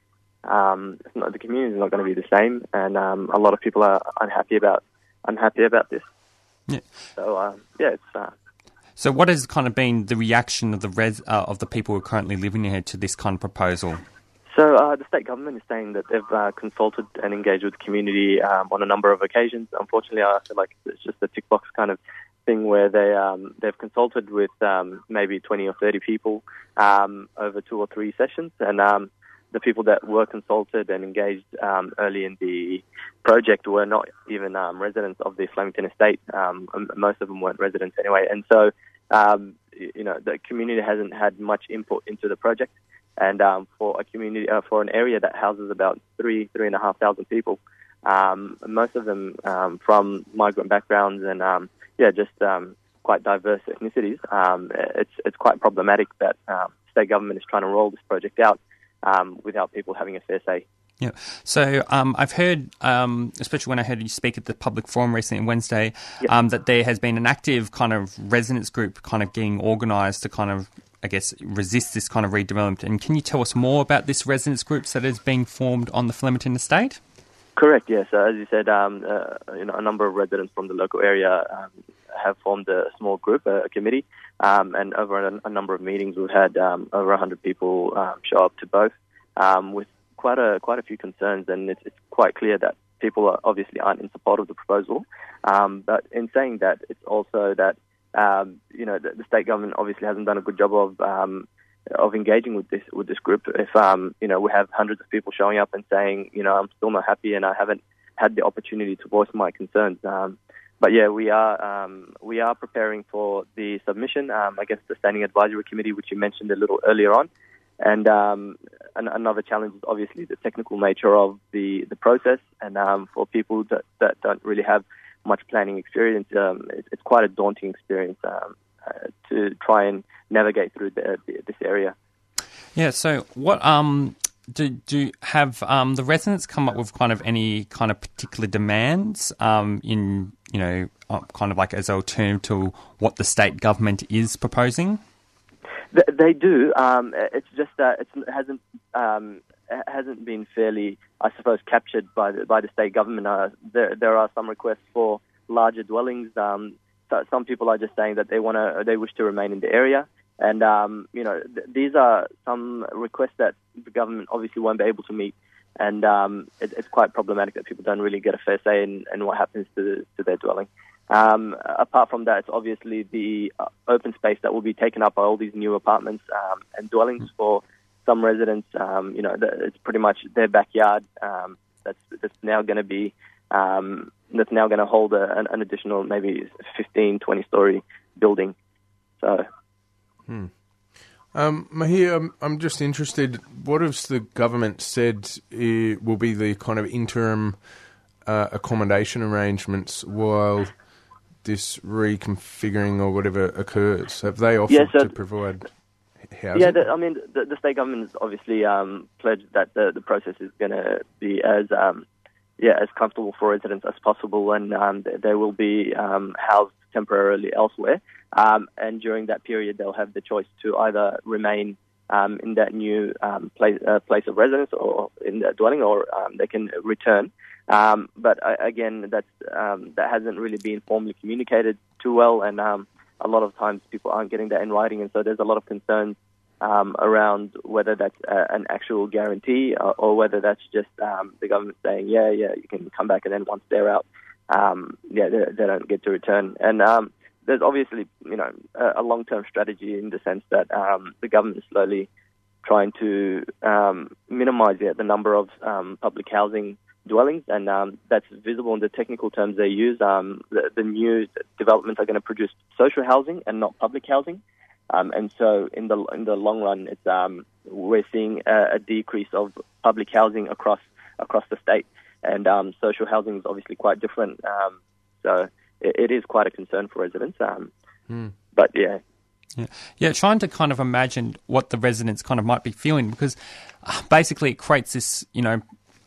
um, it's not, the community is not going to be the same, and um, a lot of people are unhappy about unhappy about this. Yeah. So uh, yeah, it's. Uh, so, what has kind of been the reaction of the res- uh, of the people who are currently living here to this kind of proposal? So uh, the state government is saying that they've uh, consulted and engaged with the community um, on a number of occasions. Unfortunately, I feel like it's just a tick box kind of thing where they um, they've consulted with um, maybe 20 or 30 people um, over two or three sessions, and um, the people that were consulted and engaged um, early in the project were not even residents of the Flemington estate. most of them weren't residents anyway, and so you know the community hasn't had much input into the project and um, for a community uh, for an area that houses about three three and a half thousand people, um, most of them um, from migrant backgrounds and um, yeah, just um, quite diverse ethnicities. Um, it's it's quite problematic that um, state government is trying to roll this project out um, without people having a fair say. Yeah. So um, I've heard, um, especially when I heard you speak at the public forum recently on Wednesday, Yep. um, that there has been an active kind of residents group kind of getting organised to kind of, I guess, resist this kind of redevelopment. And can you tell us more about this residents group that is being formed on the Flemington estate? Correct. Yes. So as you said, um, uh, you know, a number of residents from the local area um, have formed a small group, a, a committee, um, and over a, a number of meetings, we've had um, over 100 people um, show up to both, um, with quite a quite a few concerns, and it's, it's quite clear that people are obviously aren't in support of the proposal. Um, but in saying that, it's also that um, you know the, the state government obviously hasn't done a good job of um, of engaging with this with this group. If um, you know we have hundreds of people showing up and saying, you know, I'm still not happy and I haven't had the opportunity to voice my concerns. Um, but yeah, we are um, we are preparing for the submission against the standing advisory committee, which you mentioned a little earlier on. And um, an, another challenge is obviously the technical nature of the the process. And um, for people that, that don't really have much planning experience, um, it, it's quite a daunting experience um, uh, to try and navigate through the, the, this area. Yeah. So what um do do have um the residents come up with kind of any kind of particular demands um in you know uh, kind of like as alternative to what the state government is proposing? Th- They do. Um, it's just that it hasn't um, hasn't been fairly, I suppose, captured by the by the state government. Uh, there there are some requests for larger dwellings. Um, so some people are just saying that they want to they wish to remain in the area, and um, you know th- these are some requests that the government obviously won't be able to meet. And um, it, it's quite problematic that people don't really get a fair say in, in what happens to, to their dwelling. Um, apart from that, it's obviously the uh, open space that will be taken up by all these new apartments um, and dwellings for some residents. Um, you know, it's pretty much their backyard um, that's, that's now going to be um, that's now going to hold a, an, an additional maybe 15, 20 story building. So Um, Mahir, I'm, I'm just interested. What has the government said uh, will be the kind of interim uh, accommodation arrangements while this reconfiguring or whatever occurs? Have they offered Yeah, so- to provide housing? Yeah, the, I mean, the, the state government has obviously um, pledged that the, the process is going to be as um, yeah as comfortable for residents as possible, and um, th- they will be um, housed temporarily elsewhere. Um, and during that period, they'll have the choice to either remain um, in that new um, place, uh, place of residence or in that dwelling, or um, they can return. Um, but uh, again, that's um, that hasn't really been formally communicated too well, and um, a lot of times people aren't getting that in writing, and so there's a lot of concerns um, around whether that's uh, an actual guarantee or, or whether that's just um, the government saying, yeah, yeah, you can come back, and then once they're out, um, yeah, they, they don't get to return. And um, there's obviously, you know, a, a long-term strategy in the sense that um, the government is slowly trying to um, minimize yeah, the number of um, public housing dwellings, and um, that's visible in the technical terms they use. Um, the, the new developments are going to produce social housing and not public housing. Um, and so, in the in the long run, it's um, we're seeing a, a decrease of public housing across across the state, and um, social housing is obviously quite different. Um, so, it, it is quite a concern for residents. Um, Mm. But yeah, Yeah. yeah, trying to kind of imagine what the residents kind of might be feeling because uh, basically it creates this, you know,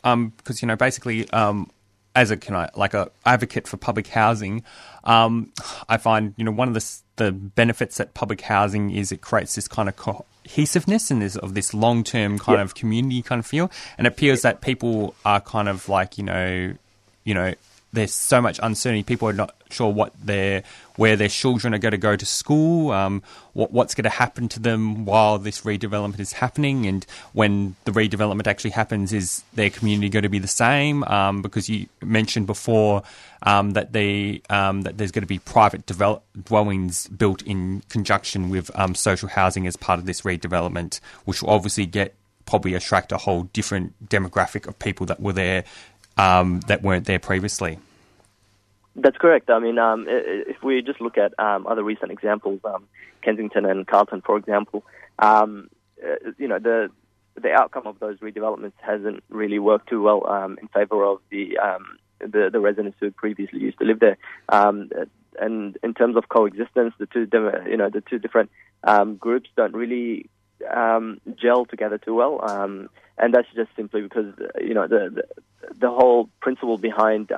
um, because you know basically um, as a kind of like a advocate for public housing, um, I find you know one of the the benefits that public housing is it creates this kind of cohesiveness and this of this long term kind of community kind of feel, and it appears that people are kind of like you know, you know. There's so much uncertainty. People are not sure what their where their children are going to go to school, um, what what's going to happen to them while this redevelopment is happening, and when the redevelopment actually happens, is their community going to be the same? Um, because you mentioned before um, that they um, that there's going to be private develop- dwellings built in conjunction with um, social housing as part of this redevelopment, which will obviously get probably attract a whole different demographic of people that were there um, that weren't there previously. That's correct. I mean, um, if we just look at um, other recent examples, um, Kensington and Carlton, for example, um, uh, you know, the the outcome of those redevelopments hasn't really worked too well um, in favour of the, um, the the residents who previously used to live there. And in terms of coexistence, the two you know the two different groups don't really gel together too well. And that's just simply because you know the the, the whole principle behind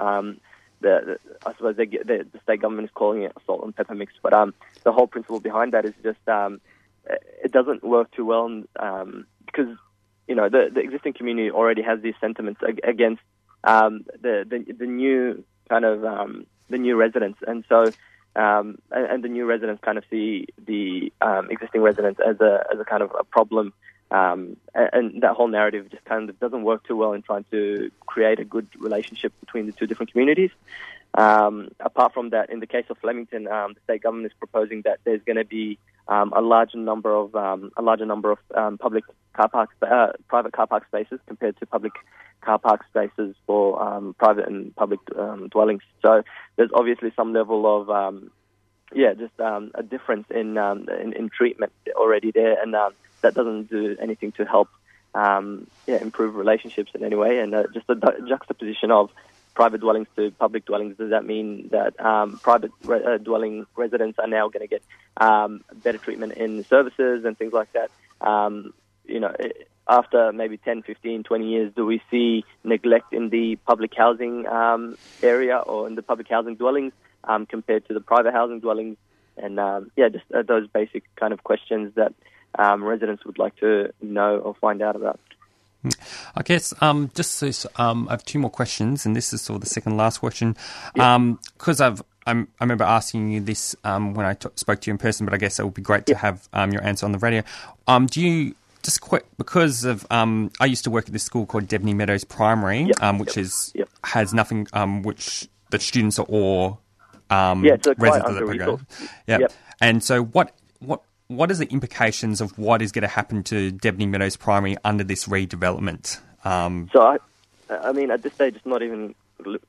the, I suppose they, the, the state government is calling it a salt and pepper mix, but um, the whole principle behind that is just um, it doesn't work too well um, because you know the, the existing community already has these sentiments ag- against um, the, the the new kind of um, the new residents, and so um, and, and the new residents kind of see the um, existing residents as a as a kind of a problem. Um, and, that whole narrative just kind of doesn't work too well in trying to create a good relationship between the two different communities. Um, apart from that, in the case of Flemington, um, the state government is proposing that there's going to be um, a larger number of um, a larger number of um, public car park uh, private car park spaces compared to public car park spaces for private and public dwellings. So there's obviously some level of yeah, just a difference in, in in treatment already there, and that doesn't do anything to help um, yeah improve relationships in any way. And uh, just the juxtaposition of private dwellings to public dwellings does that mean that um, private re- uh, dwelling residents are now going to get um, better treatment in services and things like that? Um, you know. After maybe 10, 15, 20 years, do we see neglect in the public housing um, area or in the public housing dwellings um, compared to the private housing dwellings? And yeah, just uh, those basic kind of questions that um, residents would like to know or find out about. I guess um, just so, so, um, I have two more questions, and this is sort of the second last question because I've I'm, I remember asking you this um, when I t- spoke to you in person, but I guess it would be great to have um, your answer on the radio. Um, do you just quick because of um, I used to work at this school called Debney Meadows Primary, Yep, um, which yep, is yep. has nothing um, which the students are all um, Yeah, quite residents of the program. Yep. And so what what what is the implications of what is going to happen to Debney Meadows Primary under this redevelopment? Um, So, I, I mean, at this stage, it's not even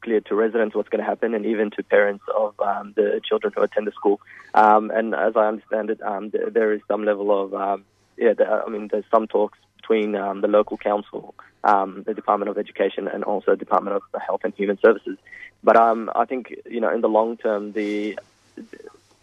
clear to residents what's going to happen, and even to parents of um, the children who attend the school. Um, and as I understand it, um, th- there is some level of, um, yeah, I mean, there's some talks between um, the local council, the Department of Education, and also the Department of Health and Human Services. But I think, you know, in the long term, the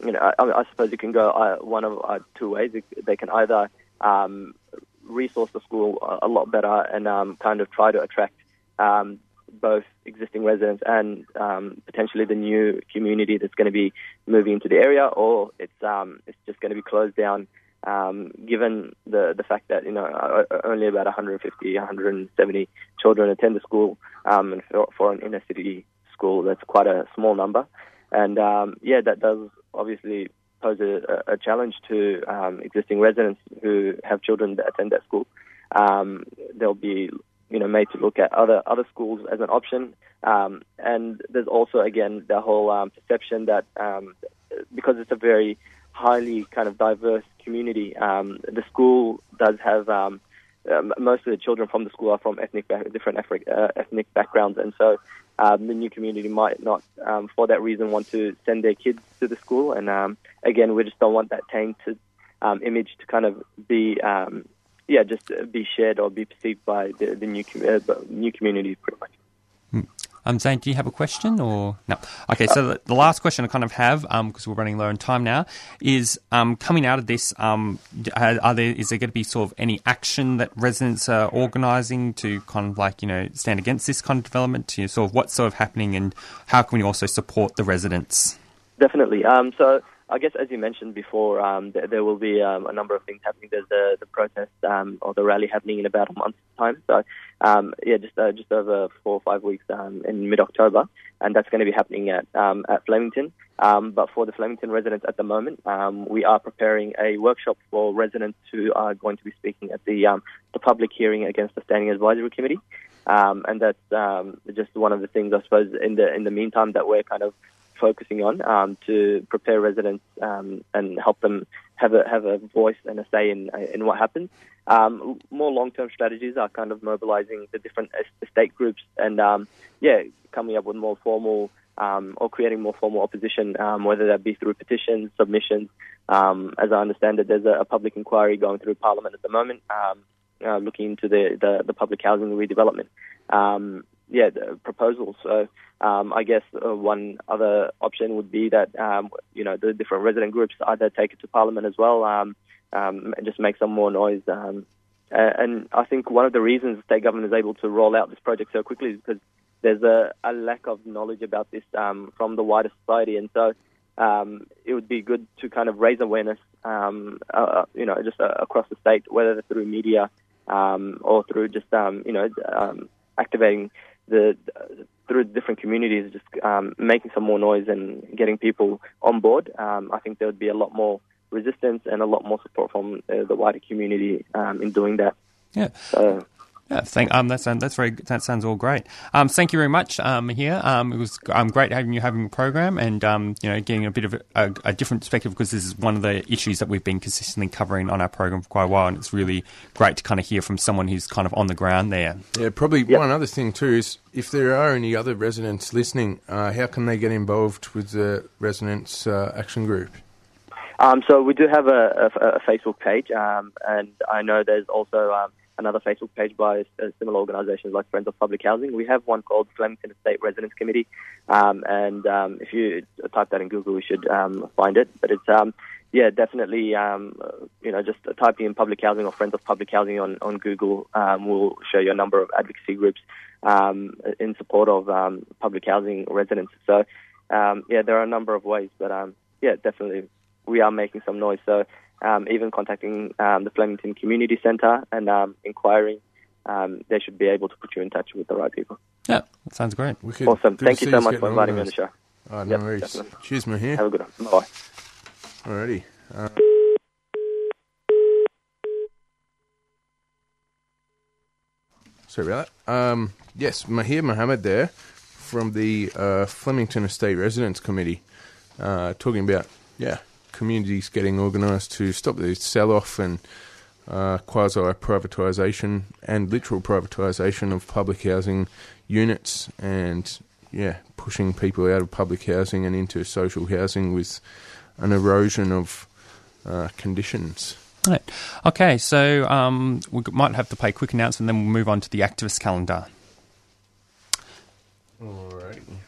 you know, I, I suppose it can go uh, one of uh, two ways. They can either um, resource the school a, a lot better and um, kind of try to attract um, both existing residents and um, potentially the new community that's going to be moving into the area, or it's um, it's just going to be closed down um, given the the fact that you know only about 150, 170 children attend the school, um, and for, for an inner city school, that's quite a small number. And um, yeah, that does obviously pose a, a challenge to um, existing residents who have children that attend that school. Um, they'll be you know made to look at other other schools as an option. Um, and there's also again the whole um, perception that um, because it's a very highly kind of diverse community, um, the school does have um, uh, most of the children from the school are from ethnic back, different ethnic, uh, ethnic backgrounds, and so um, the new community might not, um, for that reason, want to send their kids to the school. And um, again, we just don't want that tainted um, image to kind of be, um, yeah, just be shared or be perceived by the, the new com- uh, new community, pretty much. Um, Zane, do you have a question or no? Okay, so the, last question I kind of have, because um, we're running low on time now, is um, coming out of this. Um, are there is there going to be sort of any action that residents are organising to kind of like you know stand against this kind of development? To sort of what's sort of happening and how can we also support the residents? Definitely. Um, so I guess, as you mentioned before, um, there, there, will be um, a number of things happening. There's the, the protest um, or the rally happening in about a month's time. So, um, yeah, just uh, just over four or five weeks um, in mid-October, and that's going to be happening at um, at Flemington. but for the Flemington residents at the moment, we are preparing a workshop for residents who are going to be speaking at the the public hearing against the Standing Advisory Committee. and that's just one of the things, I suppose, in the in the meantime that we're kind of focusing on um, to prepare residents um, and help them have a have a voice and a say in in what happens. Um, more long term strategies are kind of mobilizing the different estate groups and um, yeah, coming up with more formal um, or creating more formal opposition, um, whether that be through petitions, submissions. as I understand it, there's a, a, public inquiry going through Parliament at the moment, uh, looking into the, the, the public housing redevelopment yeah, proposals. So um, I guess uh, one other option would be that um, you know the different resident groups either take it to Parliament as well, um, um, and just make some more noise. Um, and I think one of the reasons the state government is able to roll out this project so quickly is because there's a, a lack of knowledge about this um, from the wider society, and so um, it would be good to kind of raise awareness, um, uh, uh you know, just uh, across the state, whether through media um, or through just um, you know um, activating the through different communities, just um, making some more noise and getting people on board, um, I think there would be a lot more resistance and a lot more support from uh, the wider community um, in doing that. Yeah. So, yeah, thank, um, that's that's very that sounds all great. Um, thank you very much. Um, here, um, it was um, great having you having a program and um, you know getting a bit of a, a, a, different perspective because this is one of the issues that we've been consistently covering on our program for quite a while, and it's really great to kind of hear from someone who's kind of on the ground there. Yeah, probably yep. one other thing too is if there are any other residents listening, uh, how can they get involved with the residents uh, action group? Um, so we do have a, a, a Facebook page, um, and I know there's also um, another Facebook page by uh, similar organisations like Friends of Public Housing. We have one called Flemington Estate Residents Committee, um, and um, if you type that in Google, you should um, find it. But it's um, yeah, definitely um, you know just typing in public housing or Friends of Public Housing on on Google um, will show you a number of advocacy groups in support of public housing residents. So yeah, there are a number of ways, but yeah, definitely we are making some noise. So um, even contacting um, the Flemington Community Centre and um, inquiring, um, they should be able to put you in touch with the right people. Yeah, that sounds great. Awesome. Thank you so much for inviting me on the show. Oh, no yep, worries. Definitely. Cheers, Mahir. Have a good one. Bye. Alrighty. Uh, sorry about that. Um, yes, Mahir Mohammed there from the uh, Flemington Estate Residents Committee, uh, talking about yeah communities getting organised to stop the sell off and uh, quasi privatisation and literal privatisation of public housing units and yeah, pushing people out of public housing and into social housing with an erosion of uh, conditions. Right. Okay, so um, we might have to play a quick announcement, then we'll move on to the activist calendar. Alrighty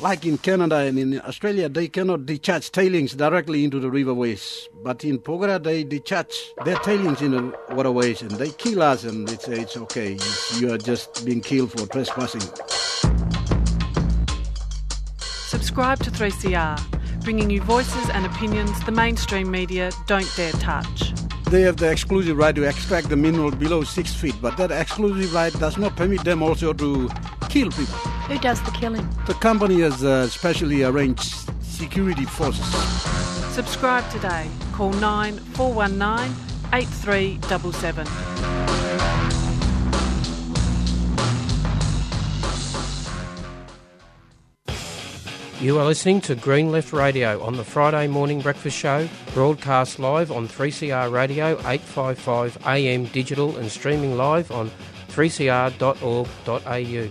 like in Canada and in Australia, they cannot discharge tailings directly into the riverways. But in Porgera, they discharge their tailings in the waterways and they kill us and they say it's okay. You are just being killed for trespassing. Subscribe to 3CR. bringing you voices and opinions the mainstream media don't dare touch. They have the exclusive right to extract the mineral below six feet, but that exclusive right does not permit them also to kill people. Who does the killing? The company has uh, specially arranged security forces. Subscribe today. Call 9419 8377. You are listening to Green Left Radio on the Friday morning breakfast show, broadcast live on 3CR Radio 855 AM digital and streaming live on 3cr.org.au.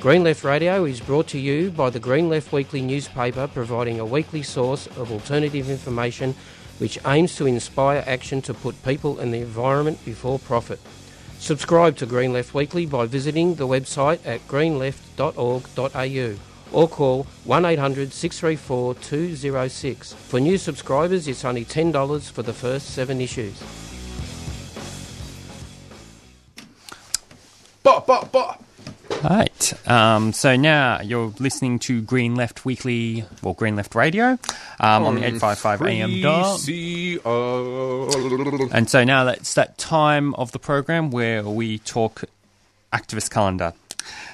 Green Left Radio is brought to you by the Green Left Weekly newspaper, providing a weekly source of alternative information which aims to inspire action to put people and the environment before profit. Subscribe to Green Left Weekly by visiting the website at greenleft.org.au or call 1800 634 206. For new subscribers, it's only $10 for the first seven issues. Bop, bop, bop. Right. Um, so now you're listening to Green Left Weekly, or Green Left Radio, um, on the 855 AM dial. 3CR. And so now that's that time of the program where we talk activist calendar.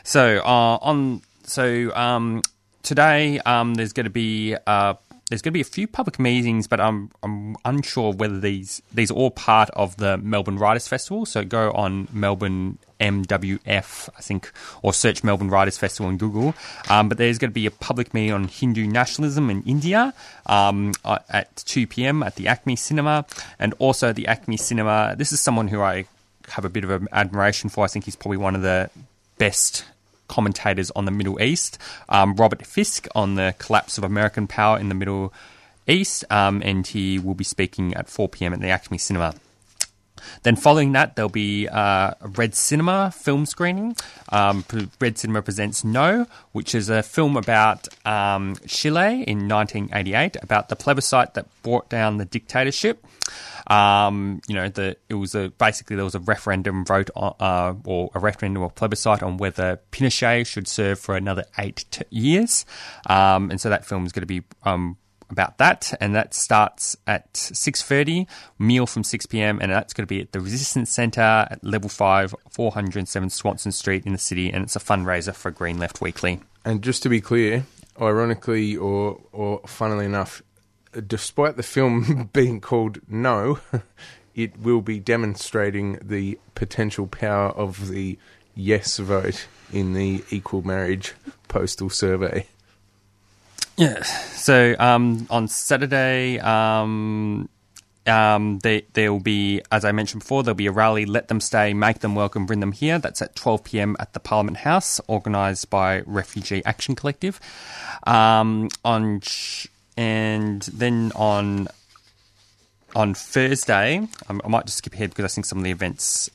So uh, on so um, today um, there's going to be uh, there's going to be a few public meetings, but I'm I'm unsure whether these these are all part of the Melbourne Writers Festival. So go on Melbourne MWF, I think, or search Melbourne Writers Festival on Google. Um, but there's going to be a public meeting on Hindu nationalism in India um, uh, at 2 p.m. at the Acme Cinema, and also the Acme Cinema. This is someone who I have a bit of admiration for. I think he's probably one of the best commentators on the Middle East. Um, Robert Fisk on the collapse of American power in the Middle East, um, and he will be speaking at 4 p.m. at the Acme Cinema. Then following that, there'll be uh, a Red Cinema film screening. Um, Red Cinema presents No, which is a film about um, Chile in 1988, about the plebiscite that brought down the dictatorship. Um, you know, the it was a basically there was a referendum vote on, uh, or a referendum or plebiscite on whether Pinochet should serve for another eight t- years, um, and so that film is going to be um, about that, and that starts at six thirty. Meal from six pm, and that's going to be at the Resistance Centre at level five, four hundred and seven Swanston Street in the city, and it's a fundraiser for Green Left Weekly. And just to be clear, ironically or or funnily enough, despite the film [laughs] being called No, [laughs] it will be demonstrating the potential power of the yes vote in the equal marriage postal survey. Yeah. So um, on Saturday, um, um, there will be, as I mentioned before, there'll be a rally, Let Them Stay, Make Them Welcome, Bring Them Here. That's at 12 p.m. at the Parliament House, organised by Refugee Action Collective. Um, on and then on on Thursday, um, I might just skip ahead because I think some of the events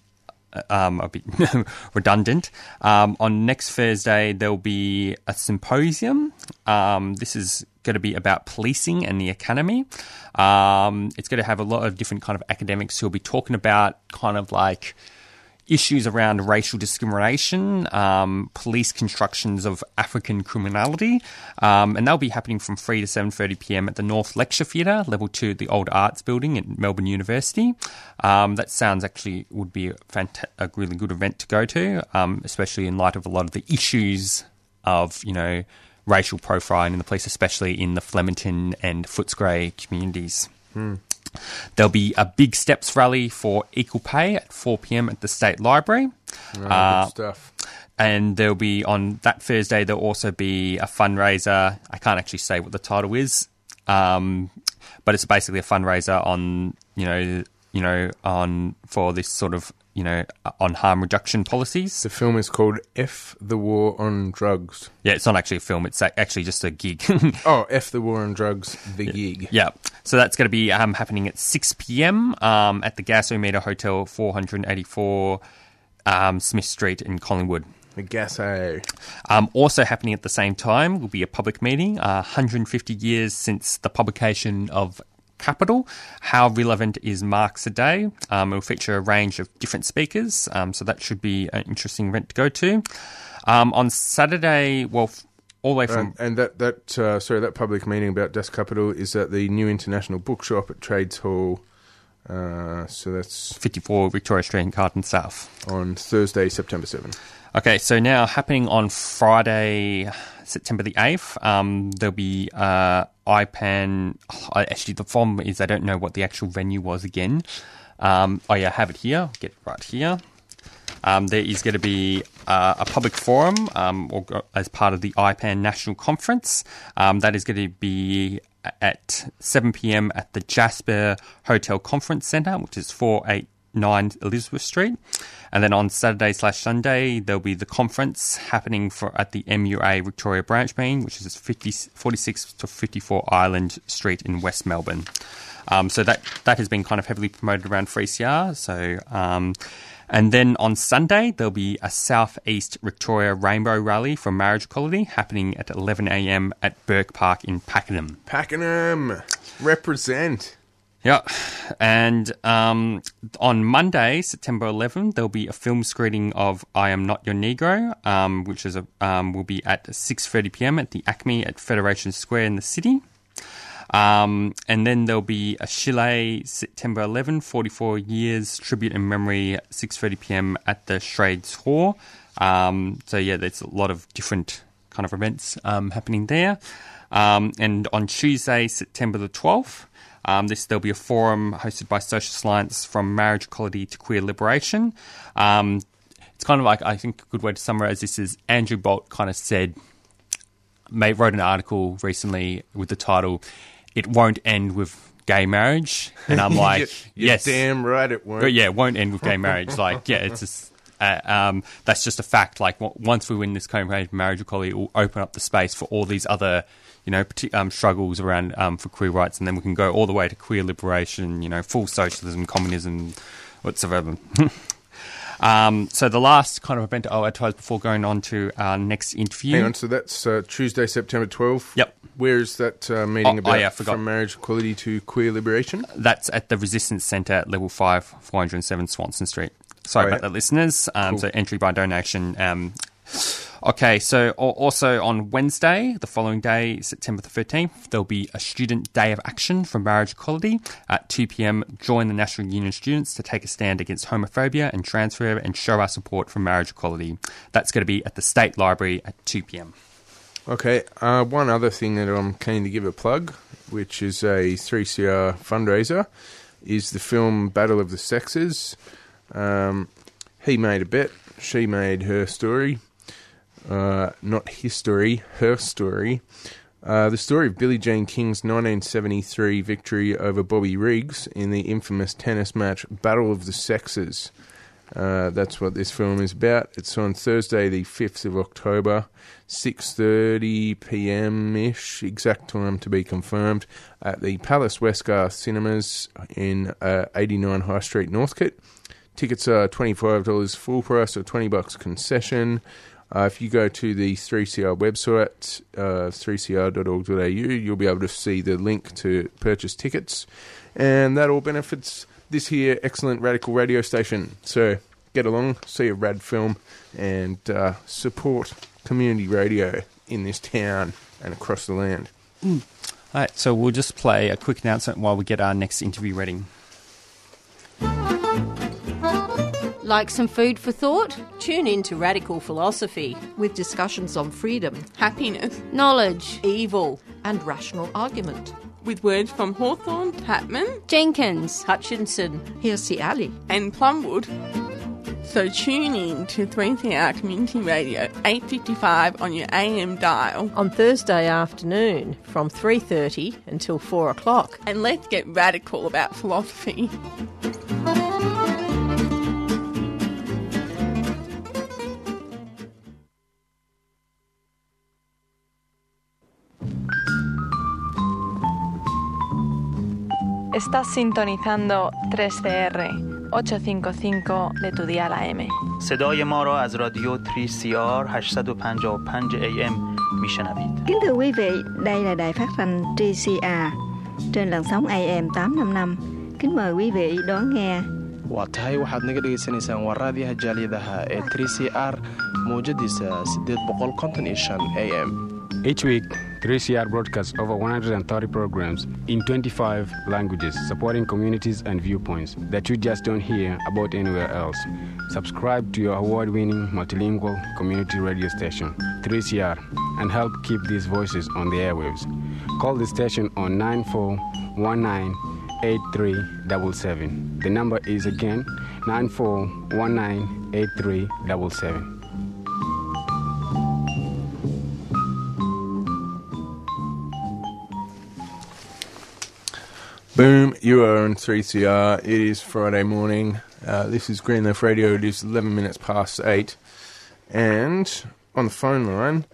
um, a bit [laughs] redundant. Um, on next Thursday, there'll be a symposium. Um, this is going to be about policing and the academy. Um, it's going to have a lot of different kind of academics who'll be talking about kind of like issues around racial discrimination, um, police constructions of African criminality, um, and they'll be happening from three to seven thirty pm at the North Lecture Theatre, level two, the Old Arts Building at Melbourne University. Um, that sounds actually would be a, fanta- a really good event to go to, um, especially in light of a lot of the issues of you know racial profiling in the police, especially in the Flemington and Footscray communities. Hmm. There'll be a big steps rally for equal pay at 4 p.m. at the State Library. Oh, Uh, good stuff. and there'll be on that Thursday. There'll also be a fundraiser. I can't actually say what the title is, um, but it's basically a fundraiser on you know you know on for this sort of you know on harm reduction policies. The film is called F the War on Drugs. Yeah, it's not actually a film. It's actually just a gig. [laughs] Oh, F the War on Drugs, the gig. Yeah. So that's going to be um, happening at 6 p.m. Um, at the Gasometer Hotel, 484 um, Smith Street in Collingwood. The Gasso. Um, also happening at the same time will be a public meeting, uh, 150 years since the publication of Capital. How relevant is Marx a Day? Um, it will feature a range of different speakers, um, so that should be an interesting event to go to. Um, on Saturday, well, f- all the way from and that that uh, sorry that public meeting about Das Kapital is at the new International Bookshop at Trades Hall. Uh, so that's 54 Victoria Street in Carlton South. on Thursday, September 7th. Okay, so now happening on Friday, September the 8th, um, there'll be uh, IPAN. actually, the problem is I don't know what the actual venue was again. Um, oh, yeah, I have it here. Get right here. Um, there is going to be uh, a public forum um, or, as part of the IPAN National Conference. Um, that is going to be at 7 p.m. at the Jasper Hotel Conference Centre, which is 489 Elizabeth Street. And then on Saturday slash Sunday, there'll be the conference happening for at the MUA Victoria Branch Main, which is 50, 46 to 54 Island Street in West Melbourne. Um, so that that has been kind of heavily promoted around 3CR. So um, and then on Sunday there'll be a Southeast Victoria Rainbow Rally for Marriage Equality happening at 11 a.m. at Burke Park in Pakenham. Pakenham, represent. Yeah, and um, on Monday, September 11th, there'll be a film screening of "I Am Not Your Negro," um, which is a um, will be at 6:30 p.m. at the ACMI at Federation Square in the city. Um, and then there'll be a Chile September 11, 44 years tribute and memory, 6:30 p.m. at the Trades Hall. Um, so yeah, there's a lot of different kind of events um, happening there. And on Tuesday, September the 12th, um, this there'll be a forum hosted by Social Science from Marriage Equality to Queer Liberation. Um, it's kind of like I think a good way to summarize this is Andrew Bolt kind of said, made, wrote an article recently with the title "It Won't End with Gay Marriage," and I'm [laughs] like, You're yes, damn right it won't. but yeah, it won't end with gay marriage. Like, yeah, it's just, uh, um, that's just a fact. Like, w- once we win this Copenhagen marriage equality, it will open up the space for all these other, you know, um, struggles around um, for queer rights, and then we can go all the way to queer liberation. You know, full socialism, communism, whatsoever. [laughs] um, so the last kind of event I'll advertise before going on to our next interview. Hang on, so that's uh, Tuesday, September 12th. Yep. Where is that uh, meeting Oh, oh, about yeah, I forgot. from marriage equality to queer liberation? That's at the Resistance Centre at level 5, 407 Swanston Street. Sorry Oh, about that, listeners. Um, Cool. So entry by donation. Um, okay, so also on Wednesday, the following day, September the 13th, there'll be a student day of action for marriage equality. At 2 p.m, join the National Union students to take a stand against homophobia and transphobia and show our support for marriage equality. That's going to be at the State Library at 2 p.m. Okay, uh, one other thing that I'm keen to give a plug, which is a 3CR fundraiser, is the film Battle of the Sexes. Um, he made a bet, she made her story. Uh, not history, her story. Uh, the story of Billie Jean King's 1973 victory over Bobby Riggs in the infamous tennis match Battle of the Sexes. Uh, that's what this film is about. It's on Thursday, the 5th of October, 6:30 p.m. ish, exact time to be confirmed, at the Palace Westgarth Cinemas in uh, 89 High Street, Northcote. Tickets are $25 full price or 20 bucks concession. Uh, if you go to the 3CR website, uh, 3cr.org.au, you'll be able to see the link to purchase tickets. And that all benefits this here excellent radical radio station. So get along, see a rad film, and uh, support community radio in this town and across the land. All right, so we'll just play a quick announcement while we get our next interview ready. Like some food for thought? Tune in to Radical Philosophy with discussions on freedom, happiness, knowledge, evil, and rational argument. With words from Hawthorne, Tatman, Jenkins, Hutchinson, Hirsi Ali, and Plumwood. So tune in to 3CR Community Radio 855 on your AM dial on Thursday afternoon from 3:30 until 4 o'clock. and let's get radical about philosophy. Estás sintonizando 3CR 855 de tu dial AM. صدای ما را از رادیو 3CR 855 AM میشنوید. Kính thưa quý vị, đây là đài phát thanh TCR trên làn sóng AM 855. Kính mời quý vị đón nghe. waa tahay waxaad naga dhagaysanaysaan waa raadiyaha jaaliyadaha ee 3 c r mawjadiisa a m Each week, 3CR broadcasts over 130 programs in 25 languages, supporting communities and viewpoints that you just don't hear about anywhere else. Subscribe to your award winning multilingual community radio station, 3CR, and help keep these voices on the airwaves. Call the station on 9419 The number is again 9419 Boom, you are on 3CR. It is Friday morning. Uh, this is Green Left Radio. It is 11 minutes past 8. And on the phone line,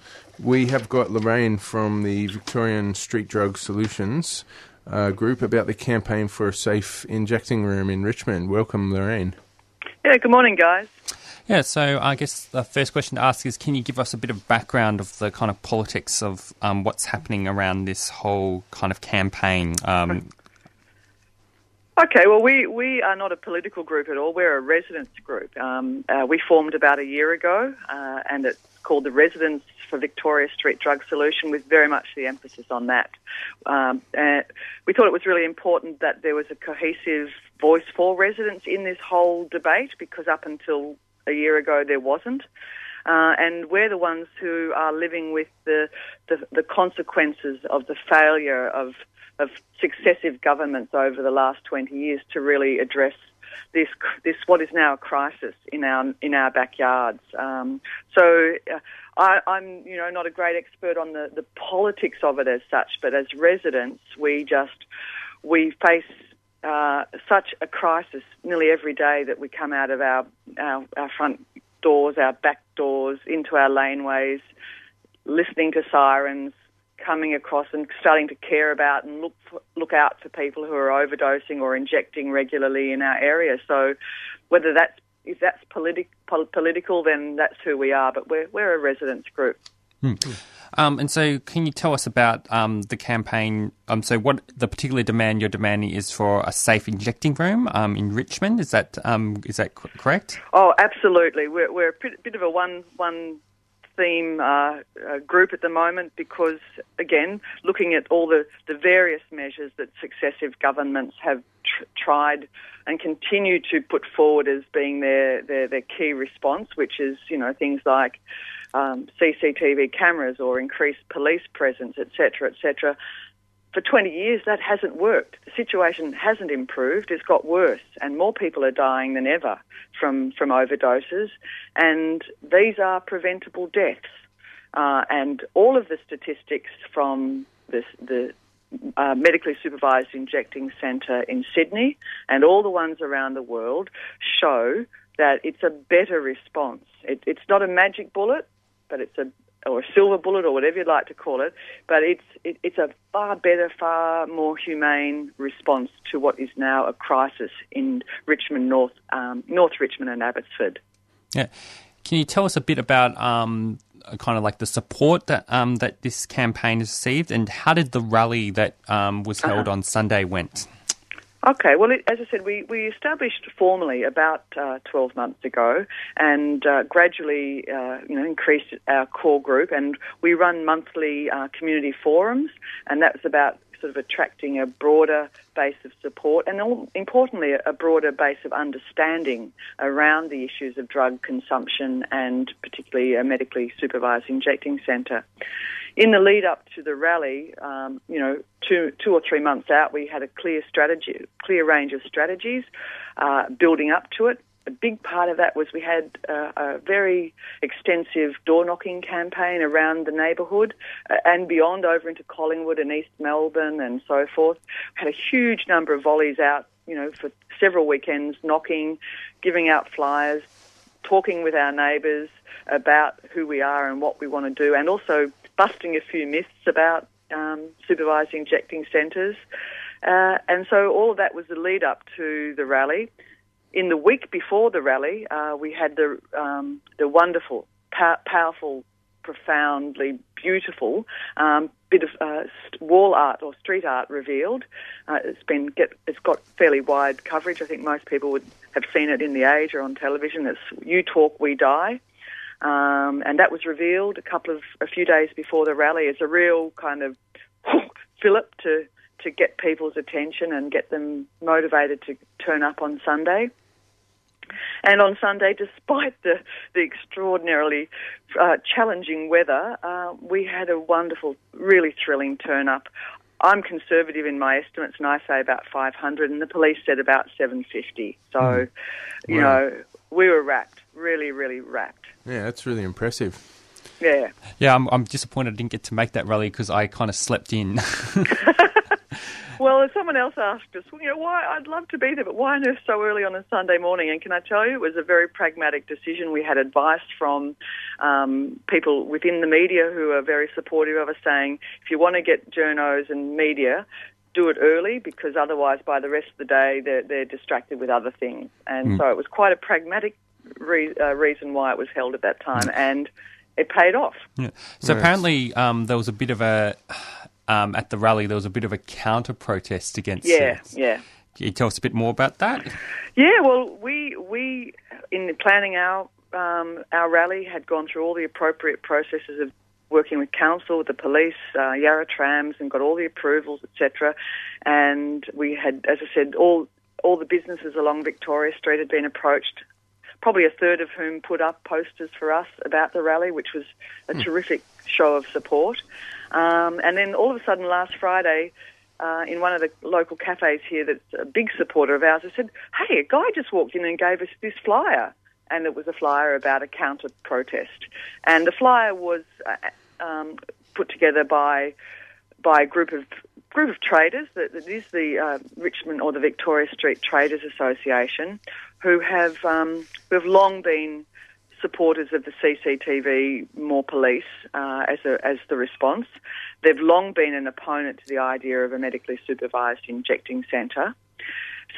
we have got Lorraine from the Victorian Street Drug Solutions uh, group about the campaign for a safe injecting room in Richmond. Welcome, Lorraine. Yeah, good morning, guys. Yeah, so I guess the first question to ask is can you give us a bit of background of the kind of politics of um, what's happening around this whole kind of campaign? Um, Okay, well, we, we are not a political group at all. We're a residents group. Um, uh, we formed about a year ago, uh, and it's called the Residents for Victoria Street Drug Solution, with very much the emphasis on that. Um, uh, we thought it was really important that there was a cohesive voice for residents in this whole debate, because up until a year ago there wasn't. Uh, and we're the ones who are living with the, the, the consequences of the failure of of successive governments over the last 20 years to really address this this what is now a crisis in our in our backyards. Um, so uh, I, I'm you know not a great expert on the, the politics of it as such, but as residents, we just we face uh, such a crisis nearly every day that we come out of our, our our front doors, our back doors, into our laneways, listening to sirens, coming across and starting to care about and look for, look out for people who are overdosing or injecting regularly in our area. So, whether that's if that's politi- pol- political, then that's who we are. But we're we're a residents group. Hmm. Um, and so, can you tell us about um, the campaign? Um, so, what the particular demand you're demanding is for a safe injecting room um, in Richmond? Is that um, is that correct? Oh, absolutely. We're we're a bit of a one one theme uh, uh, group at the moment because, again, looking at all the, the various measures that successive governments have tr- tried and continue to put forward as being their, their, their key response, which is, you know, things like um, CCTV cameras or increased police presence, etc., etc for 20 years, that hasn't worked. The situation hasn't improved. It's got worse, and more people are dying than ever from, from overdoses. And these are preventable deaths. Uh, and all of the statistics from this, the uh, medically supervised injecting centre in Sydney and all the ones around the world show that it's a better response. It, it's not a magic bullet, but it's a or a silver bullet or whatever you'd like to call it, but it's it, it's a far better, far more humane response to what is now a crisis in Richmond, North um, North Richmond and Abbotsford. Yeah, can you tell us a bit about um, kind of like the support that um, that this campaign has received, and how did the rally that um, was held uh-huh. on Sunday went? Okay, well, as I said, we, we established formally about uh, 12 months ago and uh, gradually, uh, you know, increased our core group and we run monthly uh, community forums and that's about sort of attracting a broader base of support and all, importantly a broader base of understanding around the issues of drug consumption and particularly a medically supervised injecting centre in the lead up to the rally, um, you know, two, two or three months out, we had a clear strategy, clear range of strategies uh, building up to it. A big part of that was we had uh, a very extensive door knocking campaign around the neighbourhood uh, and beyond over into Collingwood and East Melbourne and so forth. We had a huge number of volleys out, you know, for several weekends, knocking, giving out flyers, talking with our neighbours about who we are and what we want to do, and also busting a few myths about um, supervised injecting centres. Uh, and so all of that was the lead up to the rally. In the week before the rally, uh, we had the um, the wonderful, pow- powerful, profoundly beautiful um, bit of uh, wall art or street art revealed. Uh, it's been get, it's got fairly wide coverage. I think most people would have seen it in the Age or on television. It's "You Talk, We Die." Um, and that was revealed a couple of a few days before the rally as a real kind of [laughs] fillip to to get people's attention and get them motivated to turn up on Sunday. And on Sunday, despite the, the extraordinarily uh, challenging weather, uh, we had a wonderful, really thrilling turn up. I'm conservative in my estimates, and I say about 500, and the police said about 750. So, mm. you know, we were rapt, really, really rapt. Yeah, that's really impressive. Yeah. Yeah, I'm, I'm disappointed I didn't get to make that rally because I kind of slept in. [laughs] [laughs] Well, as someone else asked us, you know, why I'd love to be there, but why on earth so early on a Sunday morning? And can I tell you, it was a very pragmatic decision. We had advice from um, people within the media who are very supportive of us, saying if you want to get journos and media, do it early because otherwise, by the rest of the day, they're, they're distracted with other things. And Mm. so it was quite a pragmatic re- uh, reason why it was held at that time, and it paid off. Yeah. So Yes. apparently, um, there was a bit of a um, at the rally. There was a bit of a counter protest against. Yeah, it. yeah. Can you tell us a bit more about that? Yeah, well, we we in planning our um, our rally had gone through all the appropriate processes of working with council, with the police, uh, Yarra Trams, and got all the approvals, etc. And we had, as I said, all all the businesses along Victoria Street had been approached. Probably a third of whom put up posters for us about the rally, which was a terrific show of support. Um, and then all of a sudden, last Friday, uh, in one of the local cafes here that's a big supporter of ours, I said, Hey, a guy just walked in and gave us this flyer. And it was a flyer about a counter protest. And the flyer was uh, um, put together by by a group of group of traders. That, that is the uh, Richmond or the Victoria Street Traders Association, who have um, who have long been supporters of the CCTV, more police uh, as a, as the response. They've long been an opponent to the idea of a medically supervised injecting centre.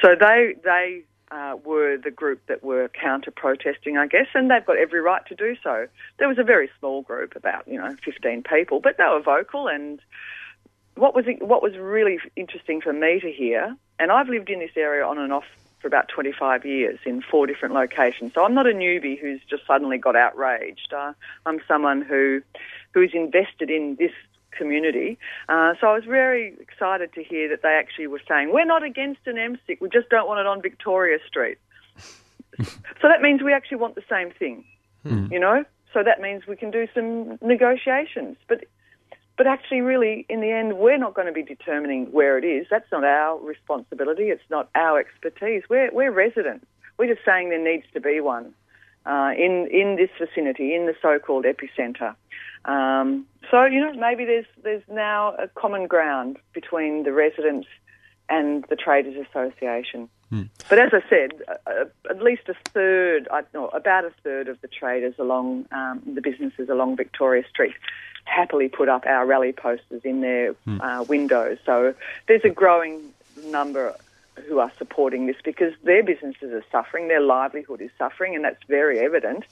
So they they uh, were the group that were counter protesting, I guess, and they've got every right to do so. There was a very small group, about you know fifteen people, but they were vocal. And what was what was really interesting for me to hear, and I've lived in this area on and off for about 25 years in four different locations. So I'm not a newbie who's just suddenly got outraged. Uh, I'm someone who who is invested in this community. Uh, so I was very excited to hear that they actually were saying, we're not against an MSIC, we just don't want it on Victoria Street. [laughs] so that means we actually want the same thing, you know? So that means we can do some negotiations. But but actually, really, in the end, we're not going to be determining where it is. That's not our responsibility. It's not our expertise. We're, we're residents. We're just saying there needs to be one uh, in, in this vicinity, in the so-called epicentre. Um, so, you know, maybe there's, there's now a common ground between the residents and the Traders Association. But as I said, uh, at least a third, no, about a third of the traders along um, the businesses along Victoria Street happily put up our rally posters in their uh, windows. So there's a growing number who are supporting this because their businesses are suffering, their livelihood is suffering, and that's very evident.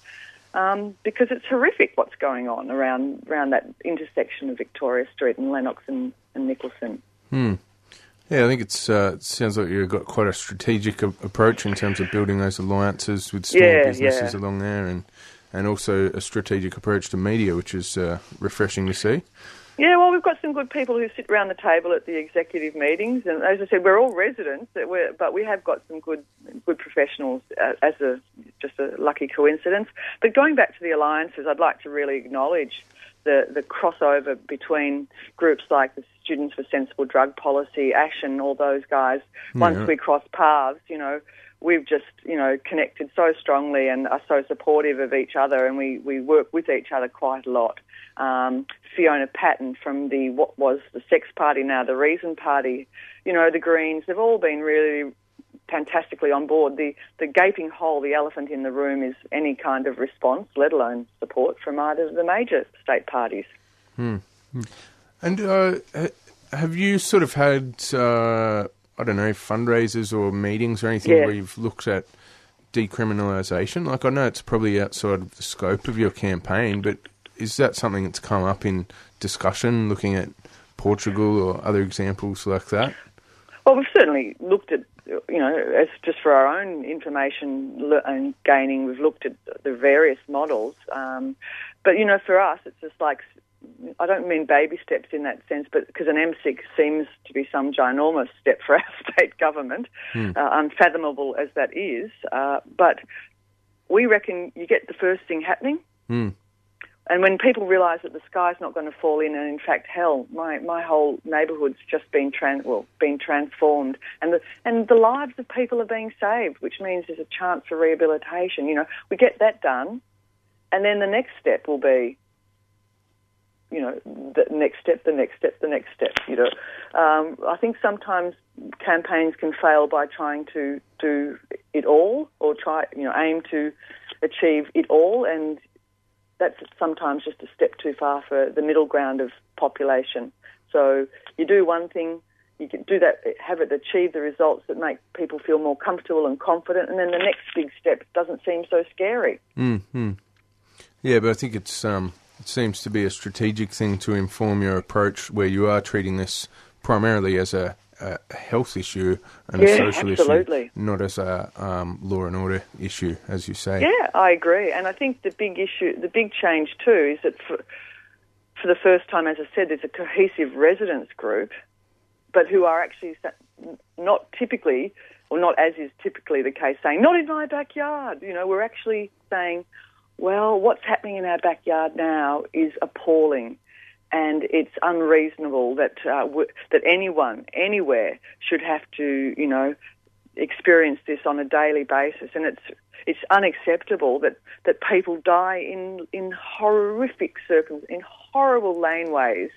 Um, because it's horrific what's going on around around that intersection of Victoria Street and Lennox and, and Nicholson. Hmm. Yeah, I think it's uh, it sounds like you've got quite a strategic a- approach in terms of building those alliances with small Yeah, businesses yeah. along there, and and also a strategic approach to media, which is uh, refreshing to see. Yeah, well, we've got some good people who sit around the table at the executive meetings, and as I said, we're all residents, but we have got some good good professionals uh, as a just a lucky coincidence. But going back to the alliances, I'd like to really acknowledge the the crossover between groups like the Students for Sensible Drug Policy, Action, all those guys. Once Yeah. we cross paths, you know, we've just you know connected so strongly and are so supportive of each other, and we we work with each other quite a lot. Um, Fiona Patten from the what was the Sex Party, now the Reason Party, you know, the Greens, they've all been really fantastically on board. The the gaping hole, the elephant in the room, is any kind of response, let alone support from either of the major state parties. Hmm. And uh, have you sort of had, uh, I don't know, fundraisers or meetings or anything Yeah. where you've looked at decriminalisation? Like, I know it's probably outside of the scope of your campaign, but is that something that's come up in discussion, looking at Portugal or other examples like that? Well, we've certainly looked at, you know, as just for our own information and gaining, we've looked at the various models. Um, but, you know, for us, it's just like, I don't mean baby steps in that sense, but because an MSIC seems to be some ginormous step for [laughs] our state government, Hmm. uh, unfathomable as that is. Uh, but we reckon you get the first thing happening, Hmm. and when people realise that the sky's not going to fall in, and in fact, hell, my, my whole neighbourhood's just been tran- well, been transformed, and the and the lives of people are being saved, which means there's a chance for rehabilitation. You know, we get that done, and then the next step will be, you know, the next step, the next step, the next step. You know, um, I think sometimes campaigns can fail by trying to do it all, or try, you know, aim to achieve it all, and that's sometimes just a step too far for the middle ground of population. So you do one thing, you can do that, have it achieve the results that make people feel more comfortable and confident, and then the next big step doesn't seem so scary. Mm-hmm. Yeah, but I think it's um, it seems to be a strategic thing to inform your approach where you are treating this primarily as a, a health issue and Yeah, a social absolutely. issue, not as a um, law and order issue, as you say. Yeah, I agree, and I think the big issue, the big change too, is that for, for the first time, as I said, there's a cohesive residents group, but who are actually not typically, or not as is typically the case, saying "not in my backyard." You know, we're actually saying, "Well, what's happening in our backyard now is appalling." And it's unreasonable that uh, w- that anyone anywhere should have to, you know, experience this on a daily basis, and it's it's unacceptable that, that people die in in horrific circum in horrible laneways.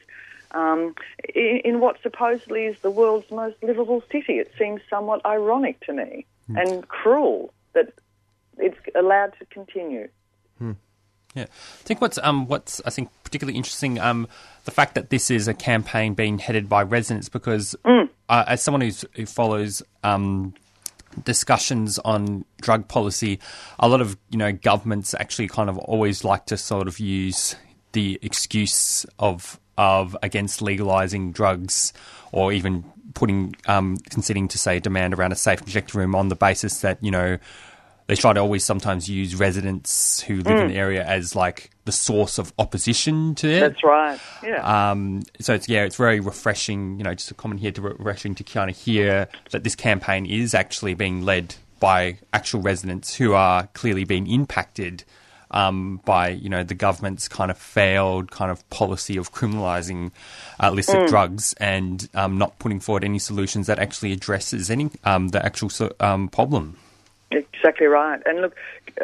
Um, in, in what supposedly is the world's most livable city, it seems somewhat ironic to me and cruel that it's allowed to continue. Yeah, I think what's um what's I think particularly interesting um the fact that this is a campaign being headed by residents because uh, as someone who's, who follows um discussions on drug policy, a lot of you know governments actually kind of always like to sort of use the excuse of of against legalizing drugs or even putting um, conceding to say demand around a safe injector room on the basis that you know they try to always sometimes use residents who live in Mm. the area as like the source of opposition to it. That's right. Yeah. Um, so it's yeah, it's very refreshing. You know, just a comment here to refreshing to kind of hear that this campaign is actually being led by actual residents who are clearly being impacted um, by you know the government's kind of failed kind of policy of criminalising uh, illicit Mm. drugs and um, not putting forward any solutions that actually addresses any um, the actual um, problem. Exactly right. And look,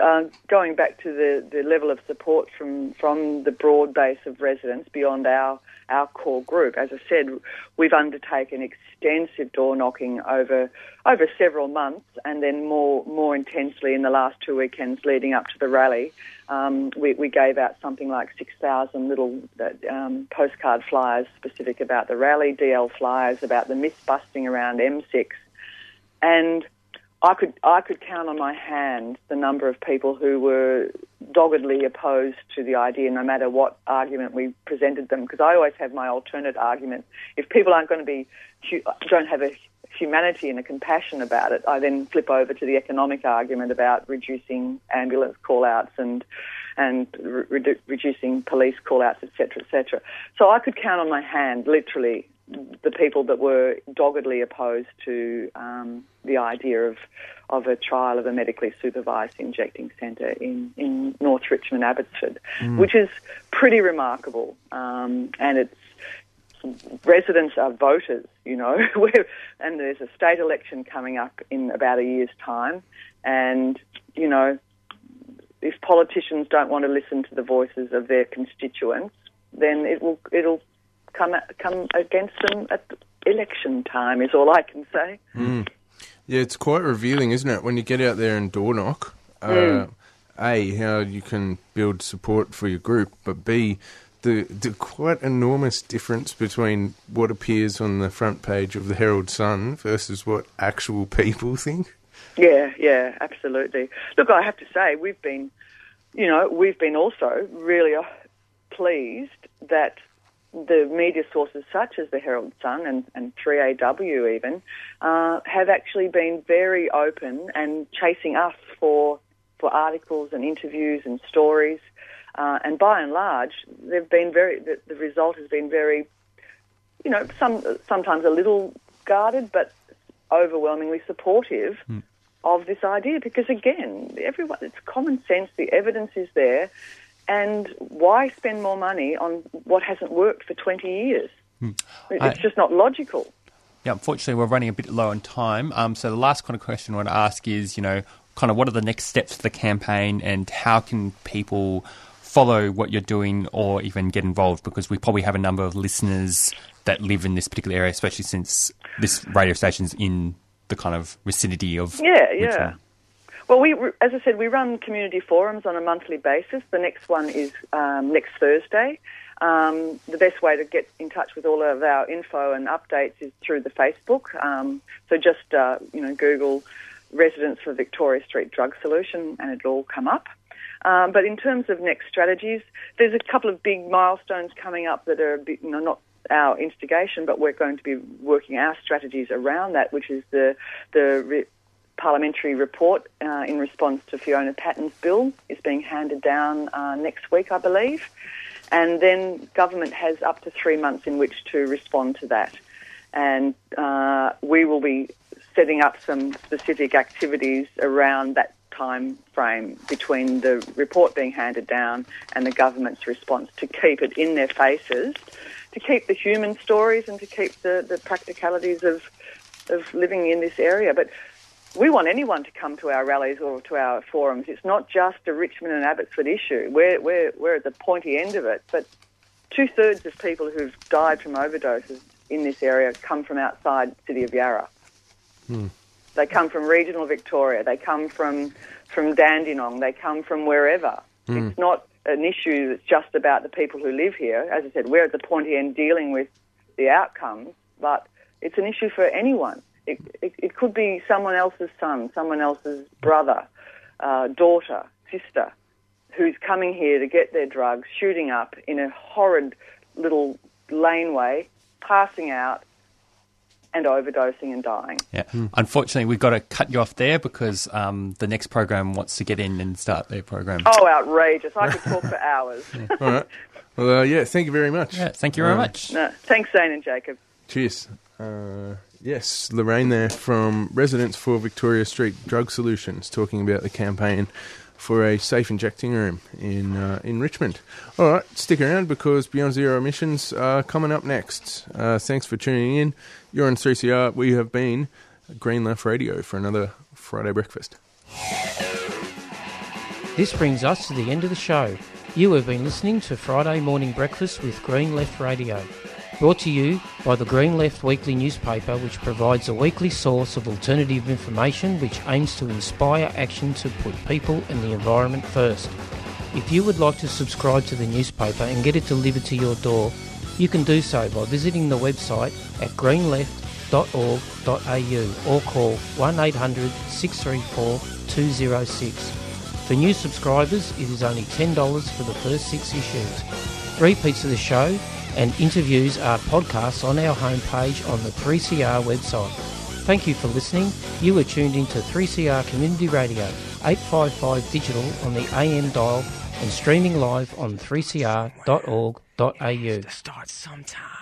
uh, going back to the, the level of support from, from the broad base of residents beyond our, our core group, as I said, we've undertaken extensive door knocking over over several months, and then more more intensely in the last two weekends leading up to the rally. Um, we, we gave out something like 6,000 little um, postcard flyers specific about the rally, DL flyers about the myth busting around MSIC, and I could I could count on my hand the number of people who were doggedly opposed to the idea, no matter what argument we presented them. Because I always have my alternate argument. If people aren't going to be don't have a humanity and a compassion about it, I then flip over to the economic argument about reducing ambulance call-outs and and re- reducing police call-outs, etc., etc. So I could count on my hand, literally, the people that were doggedly opposed to um, the idea of of a trial of a medically supervised injecting centre in, in North Richmond, Abbotsford, Mm. which is pretty remarkable. Um, and it's residents are voters, you know, [laughs] and there's a state election coming up in about a year's time, and you know, if politicians don't want to listen to the voices of their constituents, then it will it'll come come against them at election time. Is all I can say. Mm. Yeah, it's quite revealing, isn't it, when you get out there and door knock? Uh, Mm. A, how you can build support for your group, but B, the, the quite enormous difference between what appears on the front page of the Herald Sun versus what actual [laughs] people think. Yeah, yeah, absolutely. Look, I have to say, we've been, you know, we've been also really uh, pleased that the media sources such as the Herald Sun and, and 3AW even uh, have actually been very open and chasing us for for articles and interviews and stories. Uh, and by and large, they've been very. The, the result has been very, you know, some sometimes a little guarded, but overwhelmingly supportive Hmm. of this idea. Because again, everyone, it's common sense. The evidence is there, and why spend more money on what hasn't worked for twenty years? It- I- It's just not logical. Yeah, unfortunately, we're running a bit low on time. Um, so the last kind of question I want to ask is, you know, kind of what are the next steps for the campaign, and how can people follow what you're doing, or even get involved? Because we probably have a number of listeners that live in this particular area, especially since this radio station's in the kind of vicinity of Yeah, yeah. Well, we, as I said, we run community forums on a monthly basis. The next one is um, next Thursday. Um, the best way to get in touch with all of our info and updates is through the Facebook. Um, so just uh, you know Google residents for Victoria Street Drug Solution, and it'll all come up. Um, but in terms of next strategies, there's a couple of big milestones coming up that are a bit, you know, not our instigation, but we're going to be working our strategies around that, which is the the parliamentary report uh, in response to Fiona Patten's bill is being handed down uh, next week, I believe. And then government has up to three months in which to respond to that. And uh, we will be setting up some specific activities around that time frame between the report being handed down and the government's response to keep it in their faces, to keep the human stories and to keep the, the practicalities of, of living in this area. But we want anyone to come to our rallies or to our forums. It's not just a Richmond and Abbotsford issue. We're, we're, we're at the pointy end of it. But two thirds of people who've died from overdoses in this area come from outside the city of Yarra. They come from regional Victoria. They come from, from Dandenong. They come from wherever. Hmm. It's not an issue that's just about the people who live here. As I said, we're at the pointy end dealing with the outcomes, but it's an issue for anyone. It, it, it could be someone else's son, someone else's brother, uh, daughter, sister, who's coming here to get their drugs, shooting up in a horrid little laneway, passing out, and overdosing and dying. Yeah. Unfortunately, we've got to cut you off there because um, the next program wants to get in and start their program. Oh, outrageous. I could talk for hours. [laughs] All right. Well, uh, yeah, thank you very much. Yeah, thank you very Uh, much. No, thanks, Zane and Jacob. Cheers. Uh, yes, Lorraine there from Residents for Victoria Street Drug Solutions talking about the campaign for a safe injecting room in uh, in Richmond. All right, stick around because Beyond Zero Emissions are coming up next. Uh, thanks for tuning in. You're on 3CR. We have been Green Left Radio for another Friday breakfast. This brings us to the end of the show. You have been listening to Friday Morning Breakfast with Green Left Radio, brought to you by the Green Left Weekly newspaper, which provides a weekly source of alternative information which aims to inspire action to put people and the environment first. If you would like to subscribe to the newspaper and get it delivered to your door, you can do so by visiting the website at greenleft.org.au or call 1800 634 206. For new subscribers, it is only $10 for the first six issues. Repeats of the show and interviews are podcasts on our homepage on the 3CR website. Thank you for listening. You are tuned into 3CR Community Radio, 855 digital on the AM dial and streaming live on 3cr.org.au. Start sometime.